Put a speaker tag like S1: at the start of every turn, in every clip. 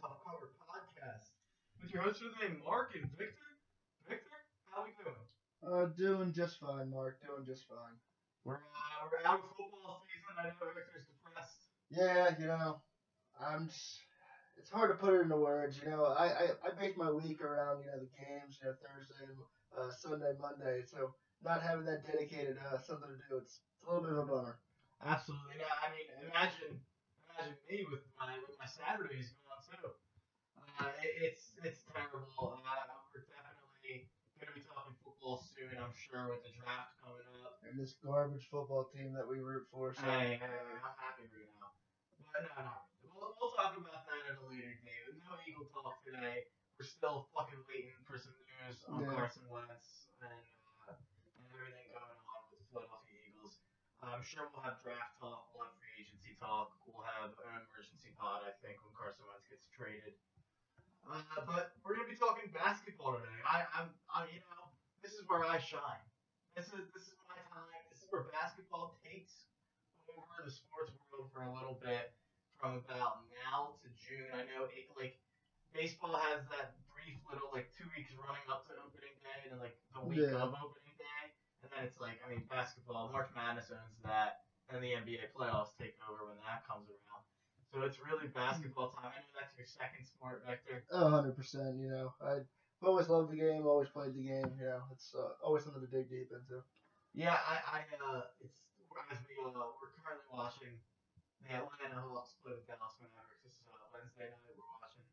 S1: Tough Cover podcast with your hosts for the day, Mark and Victor. Victor, how are we doing?
S2: Uh, doing just fine, Mark. Doing just fine.
S1: We're uh, we're out of football season. I know Victor's depressed.
S2: Yeah, you know, I'm. Just, it's hard to put it into words. You know, I, I I base my week around you know the games, you know Thursday, uh, Sunday, Monday. So not having that dedicated uh, something to do, it's, it's a little bit of a bummer.
S1: Absolutely. Yeah, I mean, imagine imagine me with my with my Saturdays too. Uh, it's it's terrible. Uh, we're definitely gonna be talking football soon. I'm sure with the draft coming up.
S2: And this garbage football team that we root for. So
S1: Hey, hey, I'm happy right now. But no, not really. We'll, we'll talk about that at a later date. No Eagle talk today. We're still fucking waiting for some news on
S2: Yeah.
S1: Carson Wentz and, uh, and everything going on with the Philadelphia Eagles. I'm sure we'll have draft talk, we'll have free agency talk, we'll have an emergency pod, I think, when Carson Wentz gets traded. Uh, but we're gonna be talking basketball today. I, I'm, I'm, you know, this is where I shine. This is this is my time. This is where basketball takes over the sports world for a little bit, from about now to June. I know it, like baseball has that brief little like two weeks running up to opening day, and then like the week
S2: Yeah.
S1: of opening day, and then it's like I mean basketball. March Madness owns that, and the NBA playoffs take over when that comes around. So it's really basketball time. I know that's your second sport, Victor.
S2: a hundred percent. You know, I've always loved the game. Always played the game. You know, it's uh, always something to dig deep into.
S1: Yeah, I, I uh, it's as we uh, we're currently watching the Atlanta Hawks play the Dallas Mavericks. This is uh, Wednesday night. We're watching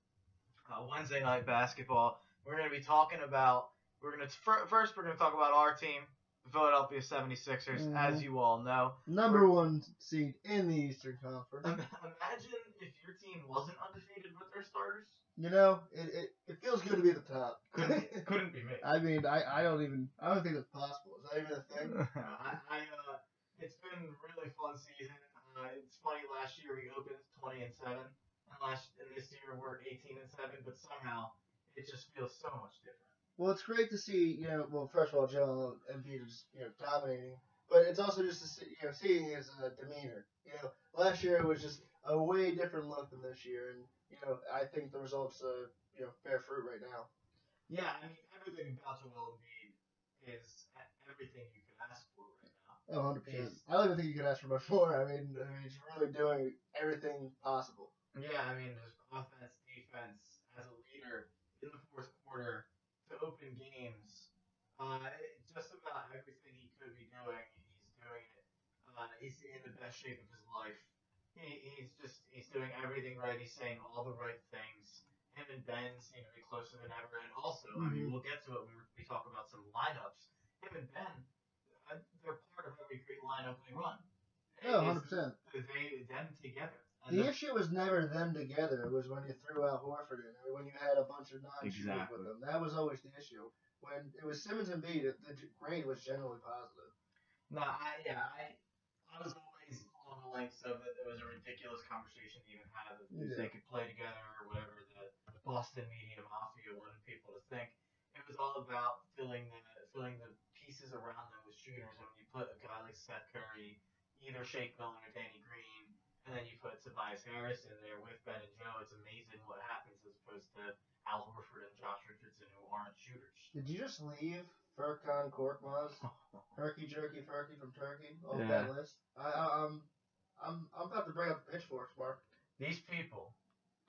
S1: uh, Wednesday night basketball. We're gonna be talking about. We're gonna first we're gonna talk about our team, Philadelphia 76ers,
S2: Mhm.
S1: as you all know.
S2: Number one seed in the Eastern Conference.
S1: Imagine if your team wasn't undefeated with their starters.
S2: You know, it, it, it feels good to be at the top.
S1: Couldn't couldn't be me.
S2: I mean, I, I don't even I don't think that's possible. Is that even a thing?
S1: I, I uh, it's been a really fun season. Uh, it's funny. Last year we opened 20 and seven, and last and this year we're 18 and seven. But somehow it just feels so much different.
S2: Well, it's great to see. You know, well, first of all, Joel Embiid is you know dominating, but it's also just to see, you know seeing his uh, demeanor. You know, last year it was just a way different look than this year, and you know I think the results uh, you know bear fruit right now.
S1: Yeah, I mean everything about Joel Embiid is everything you could ask for right now.
S2: Oh, 100 percent.
S1: Yes.
S2: I don't even think you could ask for much more. I mean, I mean, he's really doing everything possible.
S1: Yeah, I mean offense, defense, as a leader in the fourth quarter open games. Uh, just about everything he could be doing, he's doing it. Uh, he's in the best shape of his life. He, he's just he's doing everything right. He's saying all the right things. Him and Ben seem to be closer than ever. And also, I mean,
S2: Mhm.
S1: we'll get to it when we talk about some lineups. Him and Ben, uh, they're part of every great lineup they run.
S2: Oh,
S1: It's
S2: 100%.
S1: They them together. And
S2: The
S1: the-
S2: issue was never them together. It was when you threw out Horford in, or when you had a bunch of non-shooters
S1: Exactly.
S2: with them. That was always the issue. When it was Simmons and Embiid, the grade was generally positive.
S1: No, I yeah, I I was always on the lengths of it. It was a ridiculous conversation to even have if
S2: Yeah.
S1: they could play together or whatever the Boston media mafia wanted people to think. It was all about filling the filling the pieces around them with shooters. And when you put a guy like Seth Curry, either Shake Milton or Danny Green, and then you put Tobias Harris in there with Ben and Joe, it's amazing what happens as opposed to Al Horford and Josh Richardson who aren't shooters.
S2: Did you just leave Furkan Korkmaz, Herky Jerky Furky from Turkey off
S1: Yeah.
S2: that list? I, I, I'm, I'm, I'm about to bring up the pitchforks, Mark.
S1: these people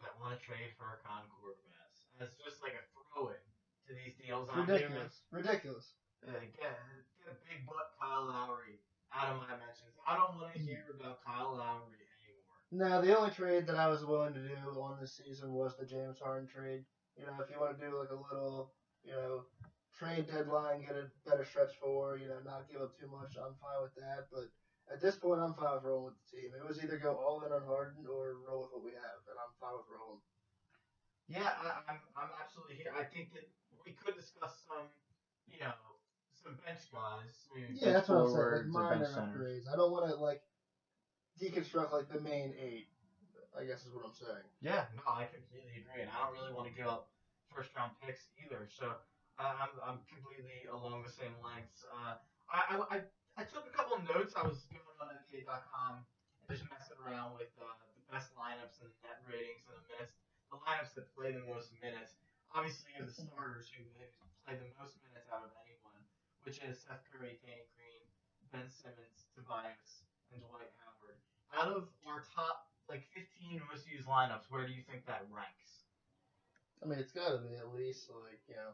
S1: that want to trade for a Korkmaz as just like a throw in to these deals I'm doing.
S2: Ridiculous, ridiculous.
S1: Uh, get, get a big butt Kyle Lowry out of my mentions. I don't want to hear about Kyle Lowry anymore.
S2: Now, the only trade that I was willing to do on this season was the James Harden trade. You know, if you want to do like a little, you know, trade deadline, get a better stretch for, you know, not give up too much, I'm fine with that. But at this point, I'm fine with rolling with the team. It was either go all in on Harden or roll with what we have, and I'm fine with rolling.
S1: Yeah, I, I'm I'm absolutely here. I think that we could discuss some, you know, some bench guys. I mean,
S2: Yeah, that's what I'm saying. Like
S3: forwards,
S2: minor upgrades. I don't want to like deconstruct like the main eight. I guess is what I'm saying.
S1: Yeah, no, I completely agree, and I don't really want to give up first round picks either. So uh, I'm I'm completely along the same lengths. Uh, I, I, I took a couple of notes. I was going on NBA.com and just messing around with uh, the best lineups and the net ratings and the minutes. the lineups that play the most minutes. Obviously, you the starters who play the most minutes out of anyone, which is Seth Curry, Danny Green, Ben Simmons, Tobias, and Dwight Howard. Out of our top like 15 most used lineups, where do you think that ranks?
S2: I mean, it's got to be at least like you know,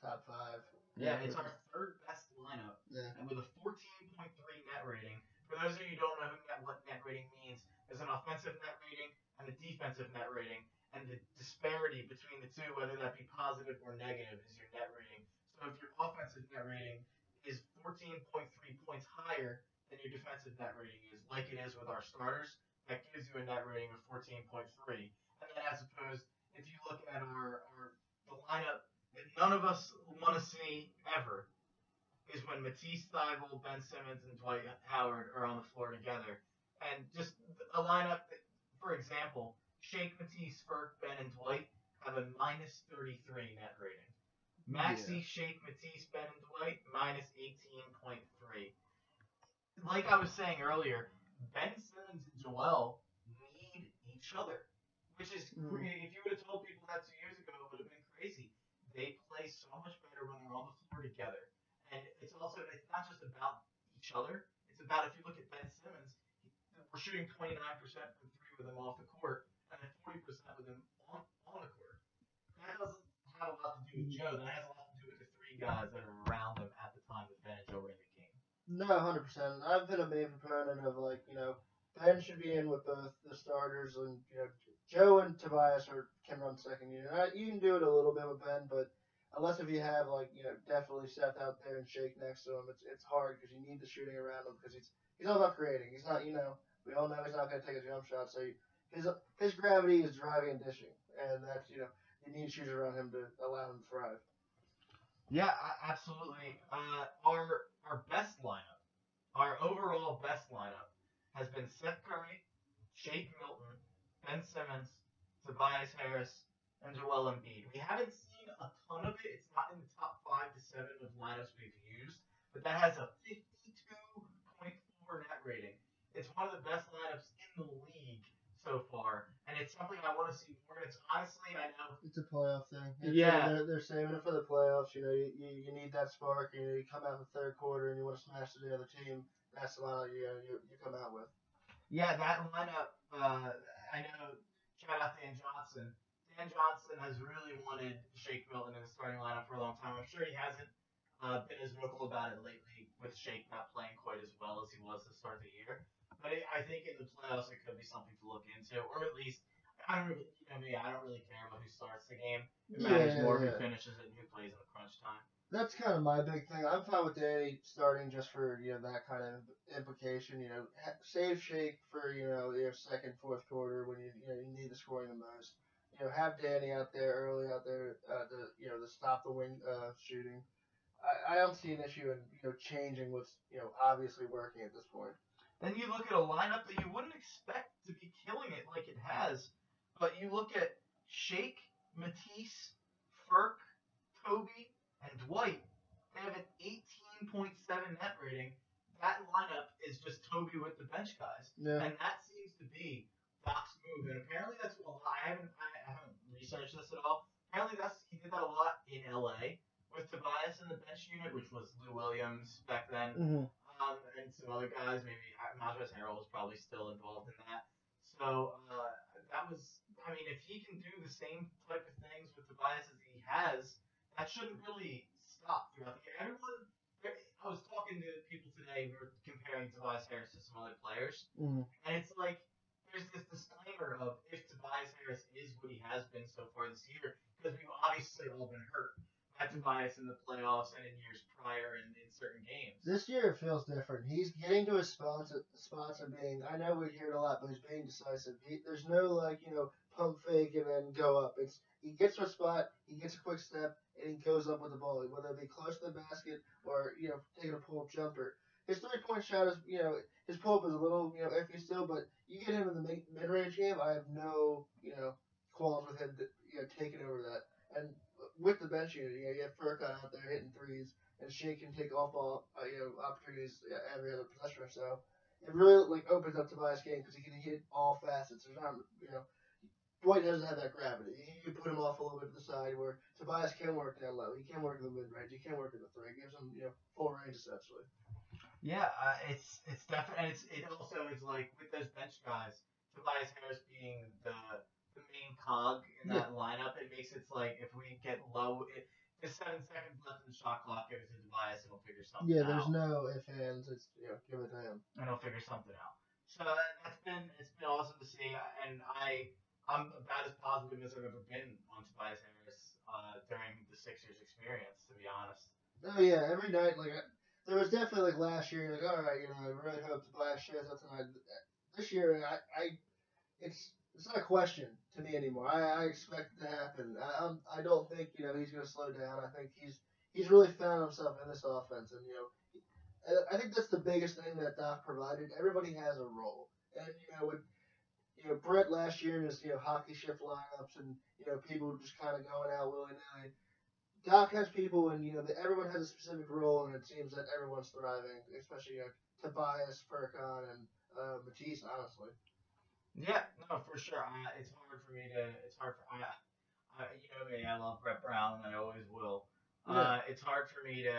S2: top five.
S1: Yeah, it's our third best lineup,
S2: Yeah.
S1: and with a 14.3 net rating. For those of you who don't know who net, what net rating means, there's an offensive net rating and a defensive net rating, and the disparity between the two, whether that be positive or negative, is your net rating. So if your offensive net rating is 14.3 points higher than your defensive net rating is, like it is with our starters, that gives you a net rating of 14.3. And then as opposed, if you look at our, our the lineup that none of us want to see ever is when Matisse Thybulle, Ben Simmons, and Dwight Howard are on the floor together. And just a lineup that, for example, Shake, Matisse, Ferk, Ben, and Dwight have a minus 33 net rating. Maxey, Shake, Matisse, Ben, and Dwight, minus 18.3. Like I was saying earlier, Ben Simmons and Joel need each other. Which is,
S2: Mhm.
S1: if you would have told people that two years ago, it would have been crazy. They play so much better when they're on the floor together. And it's also, it's not just about each other. It's about, if you look at Ben Simmons, we're shooting 29% from three with him off the court, and then 40% with him on, on the court. That doesn't have a lot to do with Joe. That has a lot to do with the three guys that are around him at the time that Ben and Joe were in the game.
S2: No, hundred percent. I've been a main proponent of like you know Ben should be in with both the starters and you know Joe and Tobias are can run second unit. You can do it a little bit with Ben, but unless if you have like you know definitely Seth out there and Shake next to him, it's it's hard because you need the shooting around him because he's he's all about creating. He's not you know we all know he's not going to take a jump shot, so he, his his gravity is driving and dishing, and that's you know you need shooters around him to allow him to thrive.
S1: Yeah, absolutely. Uh, our our best lineup, our overall best lineup, has been Seth Curry, Shake Milton, Ben Simmons, Tobias Harris, and Joel Embiid. We haven't seen a ton of it. It's not in the top five to seven of lineups we've used, but that has a 52.4 net rating. It's one of the best lineups in the league so far, and it's something I want to see more. It's honestly, I know
S2: It's a playoff thing. It's-
S1: Yeah.
S2: they're, they're saving it for the playoffs. You know, you, you, you need that spark. You know, you come out in the third quarter and you want to smash to the other team. That's the lineup you, you you come out with.
S1: Yeah, that lineup. Uh, I know. Shout out Dan Johnson. Dan Johnson has really wanted Shake Milton in the starting lineup for a long time. I'm sure he hasn't uh, been as vocal about it lately, with Shake not playing quite as well as he was to start of the year. But it, I think in the playoffs it could be something to look into, or at least I don't really, you know me, I don't really care about who starts the game. It matters more
S2: yeah.
S1: who finishes it and who plays in the crunch time.
S2: That's kind of my big thing. I'm fine with Danny starting just for you know that kind of implication. You know, save Shake for you know your second, fourth quarter when you you know you need the scoring the most. You know, have Danny out there early out there uh, to you know to stop the wing uh, shooting. I, I don't see an issue in you know changing what's you know obviously working at this point.
S1: Then you look at a lineup that you wouldn't expect to be killing it like it has, but you look at Shake, Matisse, Ferk, Toby, and Dwight. They have an 18.7 net rating. That lineup is just Toby with the bench guys,
S2: Yeah.
S1: and that seems to be Doc's move. And apparently that's well. I haven't I haven't researched this at all. Apparently that's he did that a lot in LA with Tobias in the bench unit, which was Lou Williams back then
S2: Mm-hmm.
S1: Um, and some other guys. Maybe Montrezl Harrell was probably still involved in that. So uh, that was, I mean, if he can do the same type of things with Tobias as he has, that shouldn't really stop throughout the year. Everyone, I was talking to people today. who were comparing Tobias Harris to some other players,
S2: Mm-hmm.
S1: and it's like there's this disclaimer of if Tobias Harris is what he has been so far this year, because we've obviously all been hurt by Tobias in the playoffs and in years prior and in certain games.
S2: This year it feels different. He's getting to his spots, spots and being. I know we hear it a lot, but he's being decisive. He, there's no like you know pump fake and then go up. It's he gets to a spot, he gets a quick step, and he goes up with the ball, whether it be close to the basket or you know taking a pull up jumper. His three point shot is you know his pull up is a little you know iffy still, but you get him in the mid range game, I have no you know qualms with him you know taking over that. And with the bench unit, you know you have Furkan out there hitting threes and Shea can take off ball, uh, you know, opportunities every other possession or so. It really like opens up Tobias' game because he can hit all facets. There's not, you know, Dwight doesn't have that gravity. You, you put him off a little bit to the side where Tobias can work down low. He can work in the mid range. He can work in the three. It gives him you know full range essentially.
S1: Yeah, uh, it's it's definitely it's it also is like with those bench guys, Tobias Harris being the the main cog in that lineup, it makes it like if we get low, it, there's seven seconds left in the shot clock, give it to Tobias and we'll figure something
S2: Yeah,
S1: out.
S2: Yeah, there's no ifs ands. It's you know give it to him.
S1: and he'll figure something out. So uh, that's been it's been awesome to see, and I I'm about as positive as I've ever been on Tobias Harris uh, during the Sixers experience, to be honest.
S2: Oh yeah, every night like I, there was definitely like last year like all right you know I really hope Tobias shows up tonight. This year I, I it's it's not a question to me anymore. I, I expect it to happen. I I'm, I don't think you know he's going to slow down. I think he's he's really found himself in this offense, and you know I- think that's the biggest thing that Doc provided. Everybody has a role, and you know with you know Brett last year his you know hockey shift lineups, and you know people just kind of going out willy nilly. Doc has people, and you know that everyone has a specific role, and it seems that everyone's thriving, especially you know, Tobias, Furkan, and uh, Matisse. Honestly,
S1: Yeah, no, for sure. Uh, it's hard for me to. It's hard for I, I you know me. I love Brett Brown, and I always will. Uh, it's hard for me to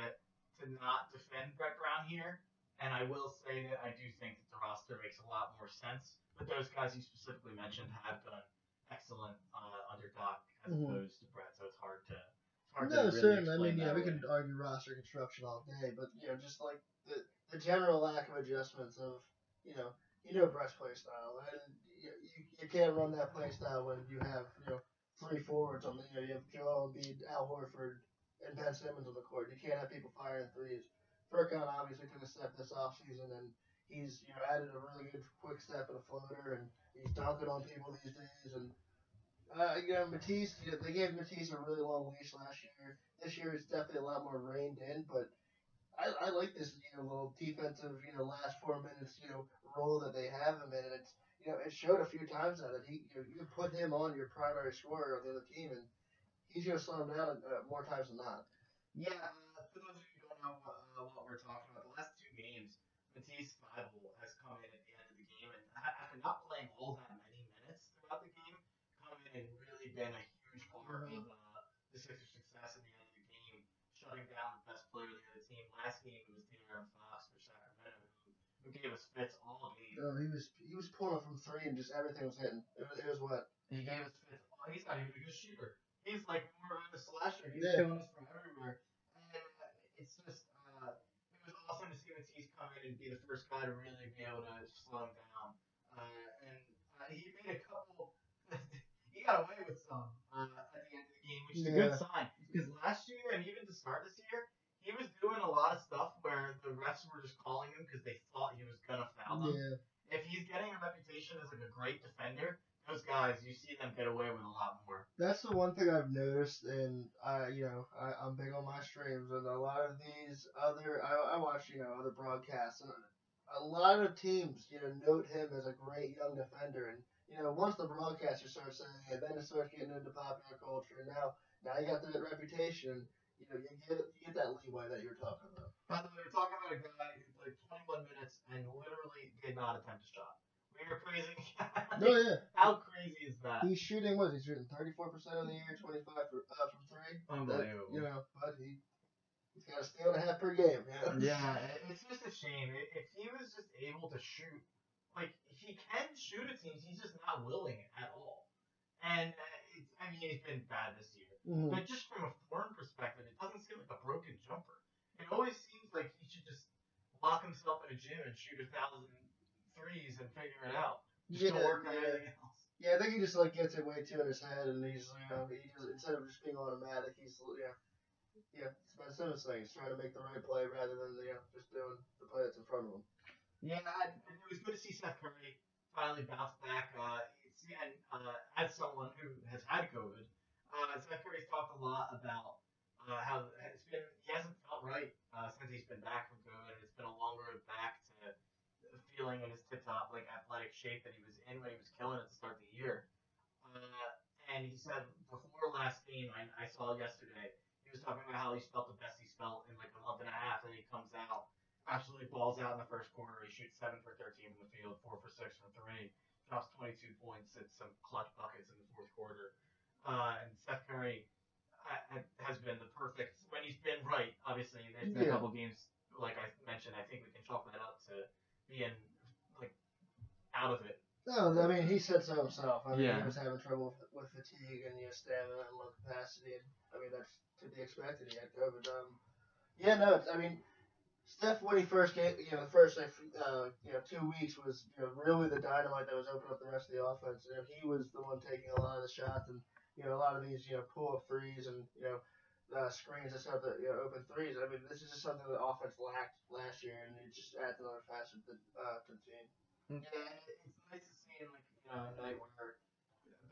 S1: to not defend Brett Brown here, and I will say that I do think that the roster makes a lot more sense. But those guys you specifically mentioned have done excellent uh, under Doc as
S2: Mhm.
S1: opposed to Brett, so it's hard to. It's hard
S2: no,
S1: to really
S2: certainly. I mean, yeah,
S1: that
S2: we can argue roster construction all day, but you know, just like the the general lack of adjustments of you know, you know Brett's play style, and you, you, can't run that play style when you have you know three forwards on the you know you have Joel Embiid, Al Horford, and Ben Simmons on the court. You can't have people firing threes. Furkan obviously took a step this offseason, and he's you know added a really good quick step and a floater, and he's dunking on people these days. And uh, you know Matisse, you know, they gave Matisse a really long leash last year. This year it's definitely a lot more reined in, but I, I like this you know little defensive you know last four minutes you know role that they have him in. And it's you know it showed a few times now that he you, know, you can put him on your primary scorer of the other team, and he's gonna slow him down uh, more times than not.
S1: Yeah, uh, for those of you who don't know uh, what we're talking about, the last two games, Matisse Thybulle has come in at the end of the game, and after not playing all that many minutes throughout the game, come in and really been a huge part of uh, the Sixers' success at the end of the game, shutting down the best player of the other team. Last game it was De'Aaron Fox for Sacramento, who, gave us fits all game.
S2: Oh, he was he was pulling from three and just everything was hitting. It was, it was what?
S1: He gave us fits. Oh, he's not even a good shooter. He's like more of a slasher. He's
S2: Yeah.
S1: killing us from everywhere. And uh, it's just, uh, it was awesome to see Matisse come in and be the first guy to really be able to slow him down. Uh, and uh, he made a couple. he got away with some uh, at the end of the game, which is a good sign. Because last year and even to start this year, he was doing a lot of stuff where the refs were just calling him because they thought he was gonna foul them
S2: Yeah.
S1: if he's getting a reputation as like a great defender, those guys you see them get away with a lot more.
S2: That's the one thing I've noticed, and I, you know, I, I'm big on my streams, and a lot of these other, I, I watch, you know, other broadcasts, and a lot of teams, you know, note him as a great young defender, and you know, once the broadcaster starts saying it, then it starts getting into popular culture, and now, now you got that reputation, you know, you get, you get that leeway that you're talking about.
S1: By the way, we're talking about a guy who played 21 minutes and literally did not attempt a shot. We are crazy.
S2: No, yeah,
S1: How crazy is that?
S2: he's shooting. What? He's shooting 34 percent of the year, 25 for, uh, from three.
S1: Unbelievable.
S2: You know, but he he's got a steal and a half per game. You know?
S1: Yeah, it's just a shame. If he was just able to shoot, like he can shoot it seems, he's just not willing at all. And uh, it's, I mean, he's been bad this year.
S2: Mhm.
S1: But just from a foreign perspective, it doesn't seem like a broken jumper. It always seems like he should just lock himself in a gym and shoot a thousand threes and figure it out. Just
S2: Yeah,
S1: work on
S2: yeah.
S1: anything else.
S2: Yeah, I think he just like gets it way too in his head, and he's you know he just instead of just being automatic, he's yeah, yeah. It's Ben Simmons thing. He's trying to make the right play rather than you know just doing the play that's in front of him.
S1: Yeah, and it was good to see Seth Curry finally bounce back. Uh, and uh, as someone who has had COVID, uh, Seth Curry's talked a lot about uh, how it's been. He hasn't felt right uh, since he's been back from COVID. It's been a long road back to feeling in his tip-top like athletic shape that he was in when he was killing it to start of the year. Uh, and he said before last game, I, I saw yesterday, he was talking about how he's felt the best he's felt in like a month and a half, and he comes out absolutely balls out in the first quarter. He shoots seven for thirteen from the field, four for six from three, drops 22 points and some clutch buckets in the fourth quarter. Uh, and Steph Curry ha- ha- has been the perfect when he's been right. Obviously, there's been a couple games like I mentioned. I think we can chalk that up to being like out of it.
S2: No, I mean he said so himself. I mean
S1: Yeah.
S2: he was having trouble with, with fatigue and you know stamina and low capacity. And, I mean that's to be expected. He had COVID. Um, yeah, no, it's, I mean Steph when he first came, you know, the first like, uh, you know two weeks was you know really the dynamite that was opening up the rest of the offense. You know, he was the one taking a lot of the shots and you know a lot of these you know pull up threes and you know. Uh, screens that start the you know, open threes. I mean, this is just something the offense lacked last year, and it just adds another facet to, uh, to the team.
S1: Yeah, it's nice to see in like you know a night where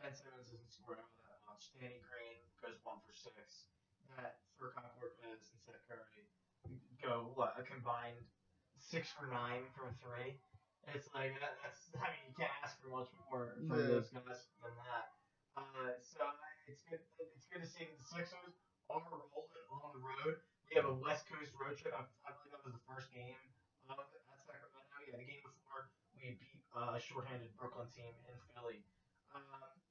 S1: Ben Simmons isn't scoring all that much. Danny Green goes one for six. That Furkan Korkmaz and Seth Curry go what a combined six for nine from three. It's like that, that's I mean you can't ask for much more from
S2: Yeah.
S1: those guys than that. Uh, so it's good. It's good to see that the Sixers are rolling on the road. We have a West Coast road trip. I, I believe that was the first game of at Sacramento. Yeah, the game before we beat uh, a shorthanded Brooklyn team in Philly. Um,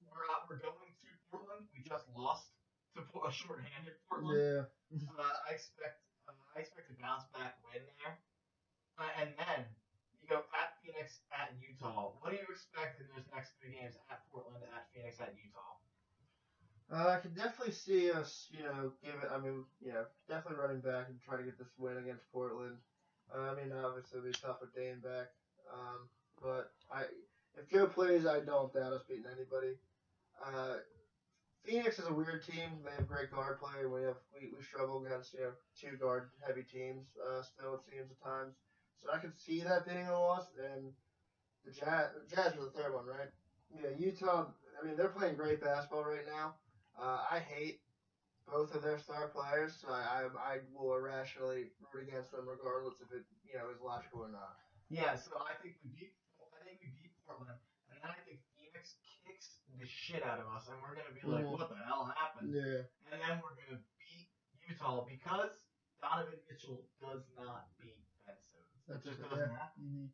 S1: we're we're going to Portland. We just lost to a shorthanded Portland.
S2: Yeah.
S1: Uh, I expect uh, I expect a bounce back win there. Uh, and then you go at Phoenix, at Utah. What do you expect in those next three games? At Portland, at Phoenix, at Utah.
S2: Uh, I could definitely see us, you know, give it. I mean, yeah, definitely running back and try to get this win against Portland. Uh, I mean, obviously it'll be tough with Dame back. Um, but I, if Joe plays, I don't doubt us beating anybody. Uh, Phoenix is a weird team. They have great guard play. We have we, we struggle against you know two guard heavy teams. Uh, still it seems at times. So I could see that being a loss. And the Jazz, the Jazz are the third one, right? Yeah, Utah. I mean, they're playing great basketball right now. Uh, I hate both of their star players, so I, I I will irrationally root against them regardless if it you know is logical or not.
S1: Yeah, so I think we beat I think we beat Portland, and then I think Phoenix kicks the shit out of us, and we're gonna be like,
S2: Mhm.
S1: what the hell happened?
S2: Yeah.
S1: And then we're gonna beat Utah because Donovan Mitchell does not beat Just doesn't happen.
S2: Mm-hmm.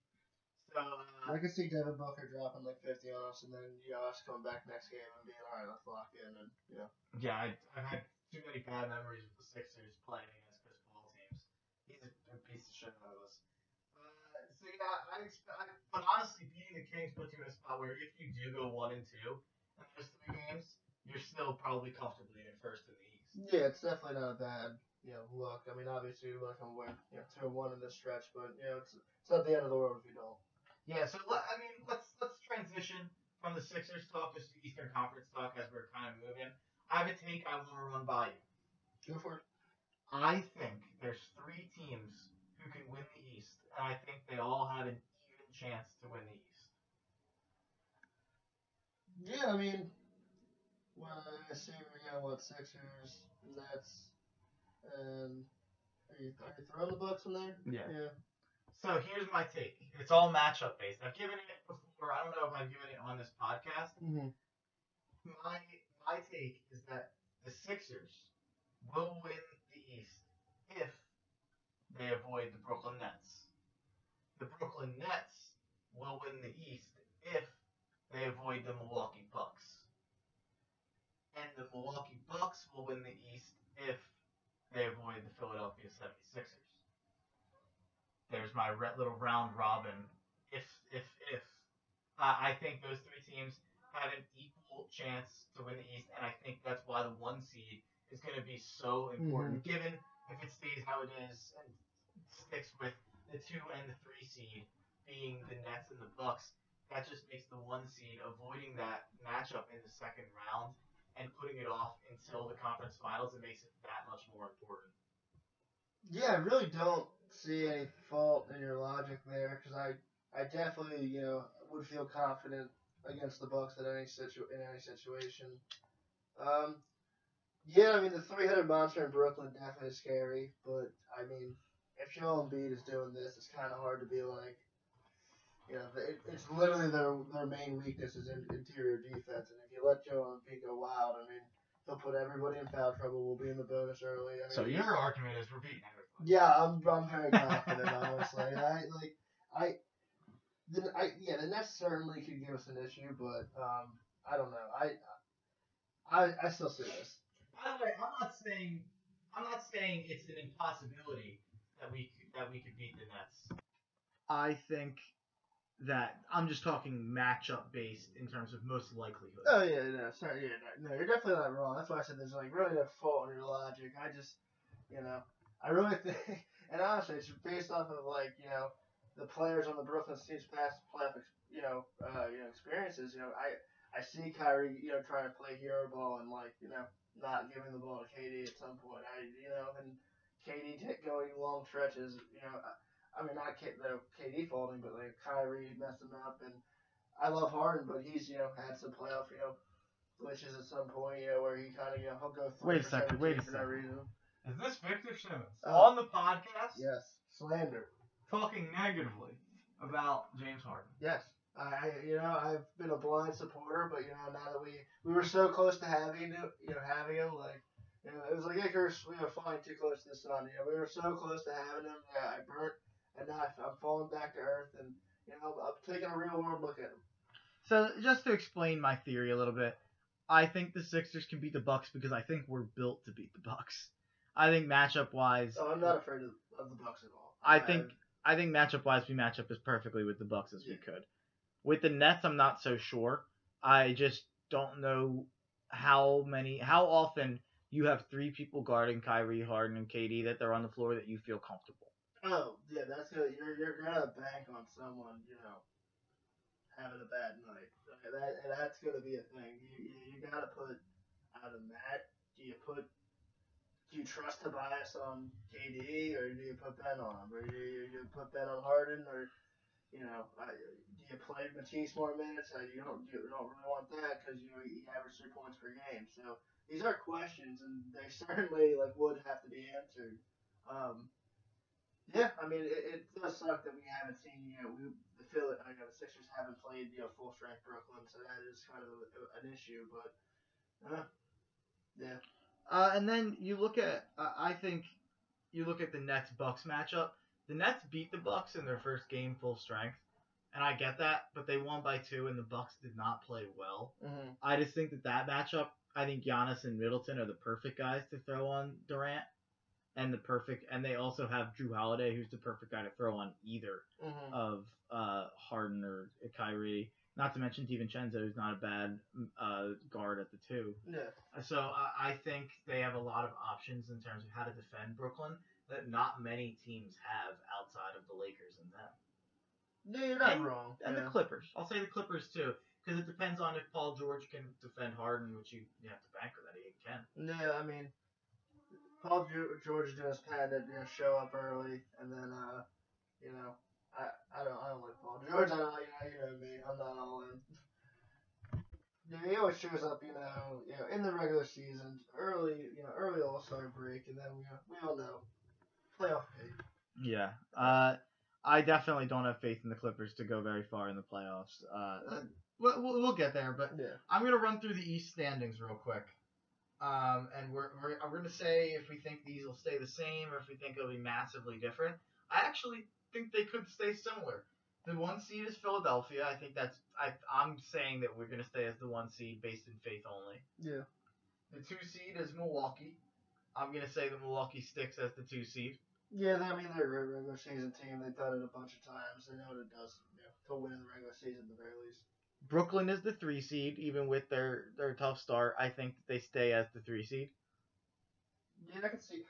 S1: So uh,
S2: I could see Devin Booker dropping like 50 on us, and then us coming back next game and being all right, let's lock in, and you know.
S1: yeah, I, I've had too many bad memories with the Sixers playing against Chris Paul teams. He's a, piece of shit out of us. Uh, so yeah, I expect. I, but honestly, beating the Kings puts you in a spot where if you do go one and two in those three games, you're still probably comfortably in first in the East.
S2: Yeah, it's definitely not a bad you know look. I mean, obviously to come win you know two and one in this stretch, but you know it's it's not the end of the world if you don't.
S1: Yeah, so let, I mean, let's let's transition from the Sixers talk just to Eastern Conference talk as we're kind of moving. I have a take I want to run by you.
S2: Go for it.
S1: I think there's three teams who can win the East, and I think they all have an even chance to win the East.
S2: Yeah, I mean, well, I see we got what Sixers, Nets, and are you, are you throwing the Bucks in there?
S1: Yeah.
S2: Yeah.
S1: So here's my take. It's all matchup based. I've given it before. I don't know if I've given it on this podcast.
S2: Mm-hmm.
S1: My my take is that the Sixers will win the East if they avoid the Brooklyn Nets. The Brooklyn Nets will win the East if they avoid the Milwaukee Bucks. And the Milwaukee Bucks will win the East if they avoid the Philadelphia 76ers. There's my little round robin. If, if, if. Uh, I think those three teams have an equal chance to win the East, and I think that's why the one seed is going to be so important. Given if it stays how it is and sticks with the two and the three seed being the Nets and the Bucks, that just makes the one seed avoiding that matchup in the second round and putting it off until the conference finals. It makes it that much more important.
S2: Yeah, I really don't see any fault in your logic there because I, I definitely you know would feel confident against the Bucks at any situ in any situation. Um, yeah, I mean the three-headed monster in Brooklyn definitely is scary, but I mean if Joel Embiid is doing this, it's kind of hard to be like, you know, it, it's literally their their main weakness is in, interior defense, and if you let Joe and go wild, I mean he'll put everybody in foul trouble. We'll be in the bonus early. I mean,
S1: So your argument is we're beating everybody.
S2: yeah, I'm, I'm very confident, honestly. I like I the, I yeah, the Nets certainly could give us an issue, but um, I don't know. I I I still see this.
S4: By the way, I'm not saying I'm not saying it's an impossibility that we that we could beat the Nets.
S1: I think that I'm just talking matchup based in terms of most likelihood.
S2: Oh yeah, no, sorry, yeah, no, no, you're definitely not wrong. That's why I said there's like really no fault in your logic. I just, you know, I really think, and honestly, it's based off of like you know the players on the Brooklyn team's past playoff, you know, uh, you know experiences. You know, I I see Kyrie, you know, trying to play hero ball and like you know not giving the ball to KD at some point. I you know and KD going long stretches. You know, I, I mean not K, no KD faulting, but like Kyrie messing up and. I love Harden, but he's you know had some playoff you know glitches at some point, you know, where he kind of you know he'll go. Through.
S1: Wait a second, wait a
S2: for no
S1: second.
S2: reason.
S4: Is this Victor Simmons
S2: Oh.
S4: on the podcast
S2: Yes, slander.
S4: talking negatively about James Harden?
S2: Yes, I I- you know I've been a blind supporter, but you know now that we we were so close to having him, you know having him like. You know, it was like Icarus, we were flying too close to the sun. You know, we were so close to having him. Yeah, I burnt, and now I- I'm falling back to earth, and you know I'm taking a real warm look at him.
S1: So just to explain my theory a little bit, I think the Sixers can beat the Bucks because I think we're built to beat the Bucks. I think matchup wise,
S2: Oh, I'm not afraid of, of the Bucks at all.
S1: I think I think matchup wise we match up as perfectly with the Bucks as we could. With the Nets, I'm not so sure. I just don't know how many, how often you have three people guarding Kyrie, Harden, and KD that they're on the floor that you feel comfortable.
S2: Oh, yeah, that's gonna you're you're gonna bank on someone, you know, having a bad night. Okay, That that's gonna be a thing. You you, you gotta put out of Matt. Do you put do you trust Tobias on KD or do you put Ben on him? Or do you, you put Ben on Harden or you know, I, do you play Matisse more minutes? Uh, you don't you don't really want that because you he averaged three points per game. So these are questions and they certainly like would have to be answered. Um, yeah, I mean, it, it does suck that we haven't seen, you know, we, the Philly, I know the Sixers haven't played, you know, full strength Brooklyn, so that is kind of a, an issue, but, uh, yeah.
S1: Uh, and then you look at, uh, I think, you look at the Nets Bucks matchup. The Nets beat the Bucks in their first game full strength, and I get that, but they won by two, and the Bucks did not play well.
S2: Mm-hmm.
S1: I just think that that matchup, I think Giannis and Middleton are the perfect guys to throw on Durant, and the perfect, and they also have Jrue Holiday, who's the perfect guy to throw on either
S2: Mm-hmm.
S1: of uh, Harden or Kyrie. Not to mention DiVincenzo, who's not a bad uh, guard at the two.
S2: Yeah.
S1: So I, I think they have a lot of options in terms of how to defend Brooklyn that not many teams have outside of the Lakers and them.
S2: No, you're not
S1: And-
S2: wrong.
S1: And
S2: yeah.
S1: the Clippers. I'll say the Clippers too, because it depends on if Paul George can defend Harden, which you, you have to bank that he can.
S2: Yeah, I mean, Paul Ge- George his plan to you know, show up early, and then uh, you know, I I don't I don't like Paul George. I don't you know you know me. I'm not all in. Yeah, he always shows up, you know, you know, in the regular season, early, you know, early All Star break, and then we we all know playoff pay.
S1: Yeah. Uh, I definitely don't have faith in the Clippers to go very far in the playoffs. Uh, we'll, we'll we'll get there, but
S2: Yeah.
S1: I'm gonna run through the East standings real quick. Um, and we're, we're I'm gonna say if we think these will stay the same or if we think it'll be massively different. I actually think they could stay similar. The one seed is Philadelphia. I think that's I I'm saying that we're gonna stay as the one seed based in faith only.
S2: Yeah.
S1: The two seed is Milwaukee. I'm gonna say that Milwaukee sticks as the two seed.
S2: Yeah, I mean they're a regular season team. They've done it a bunch of times. They know what it does you know, to win in the regular season at the very least.
S1: Brooklyn is the three seed, even with their their tough start. I think that they stay as the three seed.
S2: Yeah, I can see.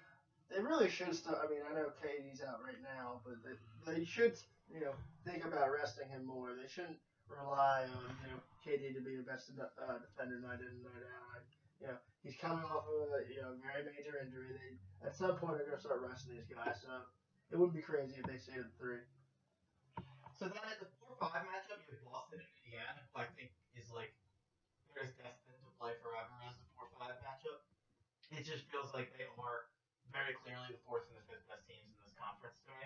S2: They really should start. I mean, I know KD's out right now, but they, they should, you know, think about resting him more. They shouldn't rely on, you know, KD to be the best uh, defender night in and night out. Like, you know, he's coming off of a, you know, very major injury. They, at some point, they're going to start resting these guys. So it wouldn't be crazy if they stayed at three.
S4: So then at the four five matchup, you have Boston and Indiana, who I think is like they're as destined to play forever as the four five matchup. It just feels like they are very clearly the fourth and the fifth best teams in this conference to me.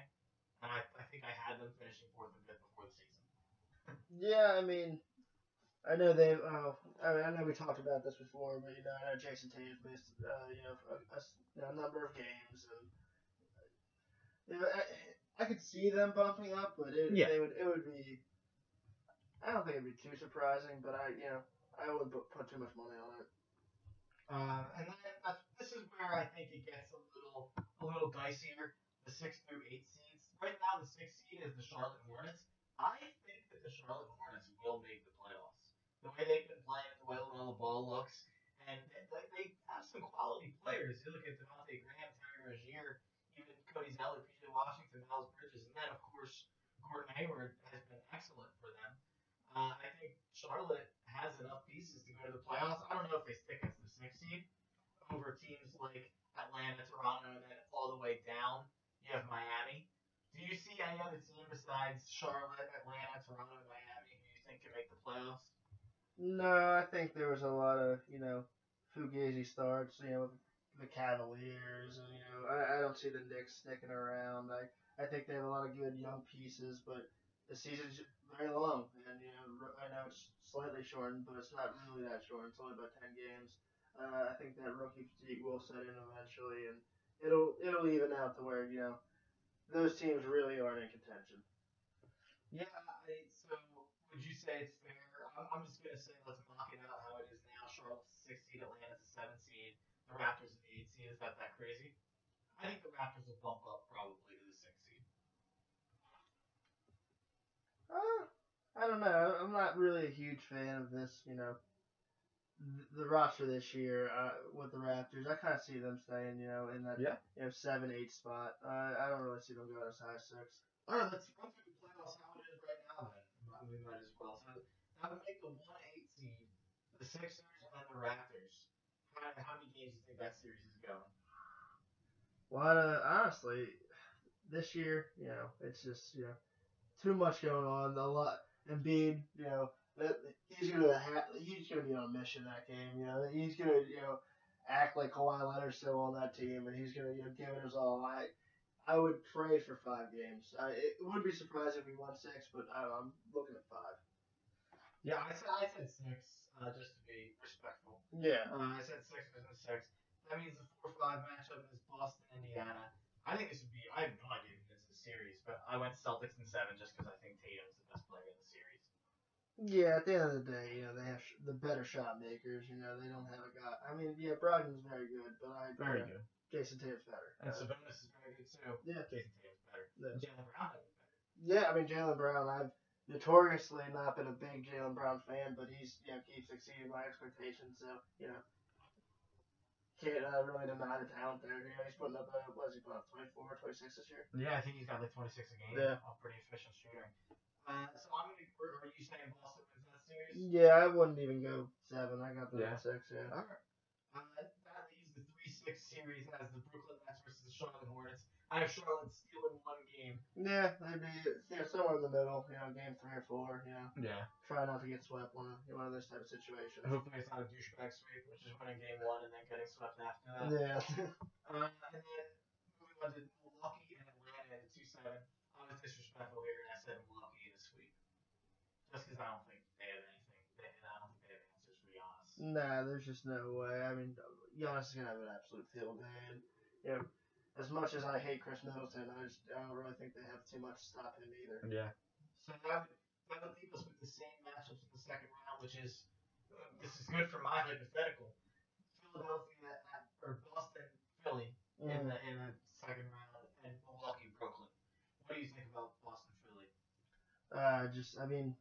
S4: And I, I think I had them finishing fourth and fifth before the season.
S2: Yeah, I mean, I know they. Uh, I mean, I know we talked about this before, but you know, I know Jayson Tatum's missed, uh, you know, a, a a number of games, and you know, I could see them bumping up, but it,
S1: Yeah.
S2: they would. It would be. I don't think it'd be too surprising, but I, you know, I wouldn't put, put too much money on it.
S1: Um, and then that's, this is where I think it gets a little a little dicier. The six through eight seeds. Right now, the six seed is the Charlotte Hornets. I think that the Charlotte Hornets will make the playoffs. The way they've been playing, the way LaMelo Ball looks, and they, they have some quality players. You look at Devontae Graham, Terry Rozier, even Cody Zeller, PJ Washington, Miles Bridges, and then of course Gordon Hayward has been excellent for them. Uh, I think Charlotte has enough pieces to go to the playoffs. I don't know if they stick as the sixth seed over teams like Atlanta, Toronto, and then all the way down you have Miami. Do you see any other team besides Charlotte, Atlanta, Toronto, and Miami who you think can make the playoffs?
S2: No, I think there was a lot of, you know, fugazi starts, you know, the Cavaliers, and, you know, I, I don't see the Knicks sticking around. I, I think they have a lot of good young pieces, but the season's very long, and, you know, I know it's slightly shortened, but it's not really that short. It's only about 10 games. Uh, I think that rookie fatigue will set in eventually, and it'll it'll even out to where, you know, those teams really aren't in contention.
S1: Yeah, I, so would you say it's fair? I'm, just to say let's mock it out how it is now. Charlotte's 6 seed, Atlanta's the 7 seed, the Raptors are the 8 seed. Is that that crazy? I think the Raptors will bump up probably to the 6 seed.
S2: Uh, I don't know. I'm not really a huge fan of this, you know, th- the roster this year uh, with the Raptors. I kind of see them staying, you know, in that
S1: Yeah.
S2: you know seven, eight spot. Uh, I don't really see them going as high as six.
S1: All right, let's run through the playoffs how it is right now then. We might as well. So that would make the 1 8 seed, the Sixers, and the Raptors. How, many games do you think that series is going?
S2: Well, uh, honestly, this year, you know, it's just you know too much going on. A lot. And Embiid, you know, that he's gonna he's gonna be on a mission that game. You know, he's gonna you know act like Kawhi Leonard's still on that team, and he's gonna you know give it his all. I I would pray for five games. I, it would be surprising if we won six, but I, I'm looking at five.
S1: Yeah, I said, I said 6, uh, just to be respectful.
S2: Yeah.
S1: Uh, I said Sixers and 6. That means the 4 5 matchup is Boston, Indiana. I think this would be, I have no idea who wins the series, but I went Celtics in 7 just because I think Tatum's the best player in the series.
S2: Yeah, at the end of the day, you know, they have sh- the better shot makers. You know, they don't have a guy. I mean, yeah, Brogdon's very good, but I
S1: Very good.
S2: Jayson Tatum's better.
S1: And
S2: Uh,
S1: Sabonis is very good too.
S2: Yeah.
S1: Jayson Tatum's better.
S2: Yeah.
S1: Jaylen Brown is better.
S2: Yeah, I mean Jaylen Brown. I've notoriously not been a big Jaylen Brown fan, but he's you know keeps exceeding my expectations. So you know, can't uh, really deny the talent there. You know, he's putting up uh, what is he putting up 24, 26 this year?
S1: Yeah, I think he's got like 26 a game.
S2: Yeah.
S1: A pretty efficient shooter. Uh, so I'm gonna. Are are you saying Boston wins that series?
S2: Yeah, I wouldn't even go seven. I got them
S1: Yeah.
S2: at six. Yeah.
S1: Alright. Uh, that leaves the 3 6 series as the Brooklyn Nets versus the Charlotte Hornets. I have Charlotte stealing one game.
S2: Yeah, they'd be you know somewhere in the middle. You know, game three or four. You know,
S1: Yeah.
S2: try not to get swept one of one of those type of situations.
S1: Hopefully it's not a douchebag sweep, which is winning game one and then getting swept after that.
S2: Yeah.
S1: Uh, and then moving on to Milwaukee and Atlanta in 2 7. I was disrespectful here and I said Milwaukee in a sweep. Just because I don't think they have anything. They, and I don't think they have answers for Giannis.
S2: Nah, there's just no way. I mean, Giannis is gonna have an absolute field day. And, you know, as much as I hate Khris Middleton, I just I don't really think they have too much to stop him either.
S1: Yeah. So that would, that would leave us with the same matchups in the second round, which is uh, this is good for my hypothetical. Philadelphia at, or Boston, Philly in the in the second round, and Milwaukee, Brooklyn. What do you think about Boston, Philly?
S2: Uh, just I mean,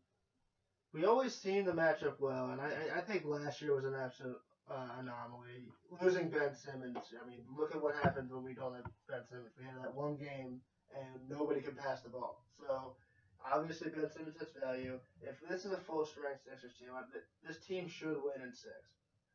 S2: we always seem the matchup well, and I I- I think last year was an absolute uh, anomaly. Losing Ben Simmons, I mean, look at what happens when we don't have Ben Simmons. We had that one game and nobody can pass the ball. So obviously Ben Simmons has value. If this is a full strength Sixers team, this team should win in six.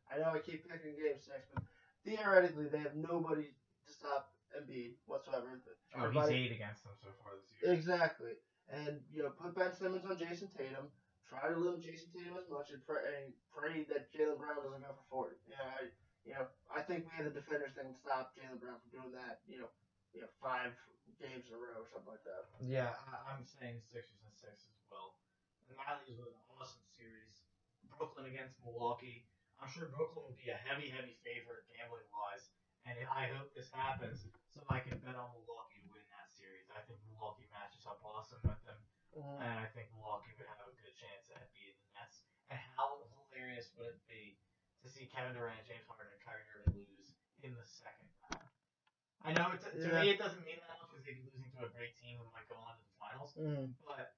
S2: I know I keep picking game six, but theoretically they have nobody to stop Embiid whatsoever.
S1: Oh, he's eight against them so far this year.
S2: Exactly. And, you know, put Ben Simmons on Jayson Tatum. Try to limit Jayson Tatum as much and pray, and pray that Jaylen Brown doesn't go for 40. Yeah, I, you know, I think we have the defenders that can stop Jaylen Brown from doing that, you know, you know, five games in a row or something like that.
S1: Yeah, I, I'm saying Sixers and six as well. And that leaves with an awesome series. Brooklyn against Milwaukee. I'm sure Brooklyn will be a heavy, heavy favorite gambling wise. And I hope this happens so I can bet on Milwaukee to win that series. I think Milwaukee matches up awesome
S2: Mhm.
S1: and I think Milwaukee would have a good chance at beating the Nets. And how hilarious would it be to see Kevin Durant, James Harden, and Kyrie Irving lose in the second round? I know it, to
S2: Yeah.
S1: me it doesn't mean that much because they'd be losing to a great team who might go on to the finals,
S2: Mhm.
S1: but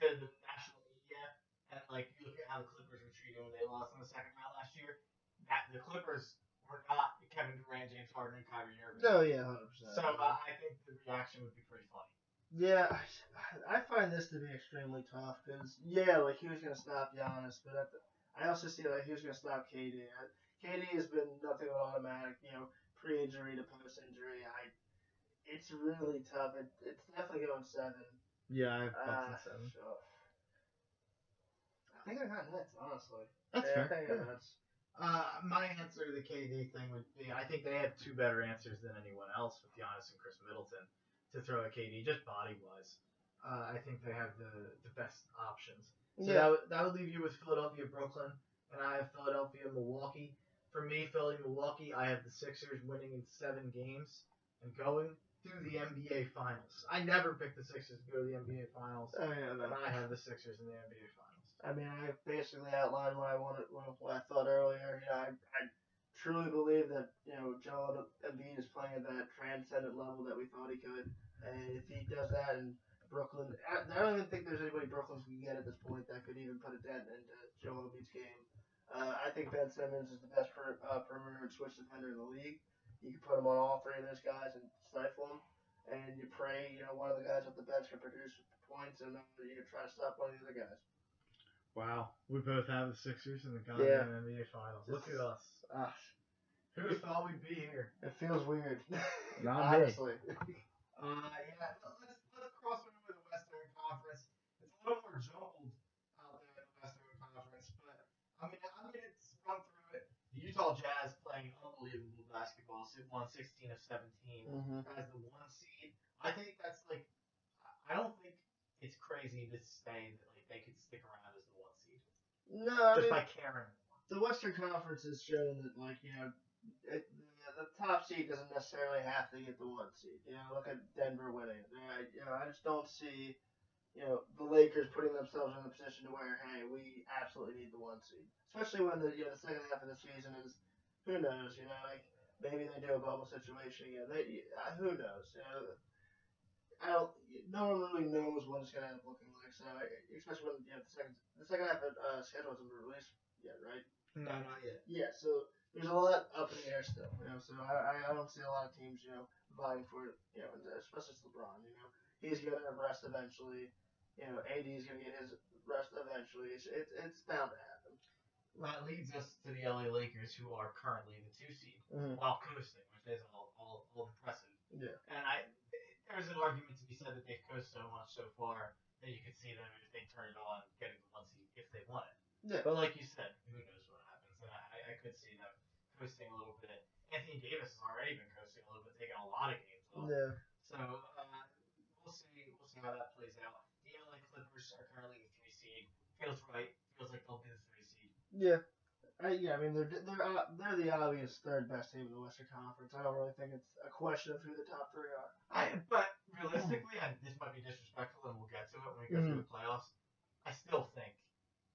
S1: to the national media and like you look at how the Clippers were treated when they lost in the second round last year, that the Clippers were not Kevin Durant, James Harden, and Kyrie Irving.
S2: No, yeah, hundred percent.
S1: So uh, I think the reaction would be pretty funny.
S2: Yeah, I, find this to be extremely tough because yeah, like he was gonna stop Giannis, but at the, I also see like he was gonna stop KD. I- KD has been nothing but automatic, you know, pre-injury to post-injury. I, it's really tough. It, it's definitely going seven.
S3: Yeah, I have
S2: Uh,
S3: seven.
S2: so- I think I got Nets, honestly.
S3: That's
S2: yeah,
S3: fair.
S2: I think I.
S3: Uh, my answer to the KD thing would be I think they have two better answers than anyone else with Giannis and Khris Middleton to throw at KD, just body wise. Uh, I think they have the, the best options. So that,
S2: Yeah,
S3: would, that would leave you with Philadelphia, Brooklyn, and I have Philadelphia, Milwaukee. For me, Philly, Milwaukee, I have the Sixers winning in seven games and going to the NBA Finals. I never picked the Sixers to go to the NBA Finals,
S2: oh yeah,
S3: and. I have the Sixers in the NBA Finals.
S2: I mean, I basically outlined what I wanted, what what I thought earlier. You know, I, I truly believe that you know Joel Embiid is playing at that transcendent level that we thought he could, and if he does that in Brooklyn, I, don't even think there's anybody Brooklyn can get at this point that could even put a dent into Joel Embiid's game. Uh, I think Ben Simmons is the best per, uh, perimeter and switch defender in the league. You can put him on all three of those guys and stifle them, and you pray you know one of the guys off the bench can produce points, and uh, you can try to stop one of the other guys.
S3: Wow, we both have the Sixers in the
S2: Yeah.
S3: goddamn NBA Finals. Look at us.
S2: Ah,
S3: Who thought we'd be here?
S2: It feels weird.
S3: Not me.
S2: Honestly.
S1: Uh, yeah, let's, let's cross over to the Western Conference. It's a little more jumbled out there in the Western Conference, but I mean, I'm gonna run through it. The Utah Jazz playing unbelievable basketball, so won 16 of 17
S2: Mm-hmm.
S1: as the one seed. I think that's like, I- I don't think it's crazy to say that like they could stick around as the one seed
S2: No, I
S1: just
S2: mean,
S1: by caring.
S2: the Western Conference has shown that, like, you know, it, the, top seed doesn't necessarily have to get the one seed. You know, look at Denver winning. I, you know, I just don't see, you know, the Lakers putting themselves in a position to where, hey, we absolutely need the one seed. Especially when the you know the second half of the season is, who knows? You know, like maybe they do a bubble situation again. They, uh, who knows? You know, I don't. No one really knows what it's gonna end up looking like. So, especially when you know the second the second half of uh, schedule hasn't been released yet, right?
S3: No, not yet.
S2: Yeah, so there's a lot up in the air still, you know. So I, I- don't see a lot of teams, you know, vying for it, you know, especially it's LeBron, you know. He's gonna have rest eventually. You know, AD is gonna get his rest eventually. It's it's, it's bound to happen.
S1: Well, That leads us to the LA Lakers, who are currently the two seed,
S2: Mm-hmm.
S1: while coasting, which is all, all, all impressive.
S2: Yeah.
S1: And I, there's an argument to be said that they've coasted so much so far that you could see them if they turn it on, getting the one seed if they want it.
S2: Yeah.
S1: But like you said, who knows? And I, I could see them coasting a little bit. Anthony Davis has already been coasting a little bit, taking a lot of games off.
S2: Yeah.
S1: So uh, we'll see. We'll see how that plays out. The LA Clippers are currently the three seed. Feels right. Feels like they'll be the three seed.
S2: Yeah. I, yeah, I mean they're they're uh, they're the obvious third best team in the Western Conference. I don't really think it's a question of who the top three are.
S1: I, but realistically, and this might be disrespectful, and we'll get to it when we go through the playoffs. I still think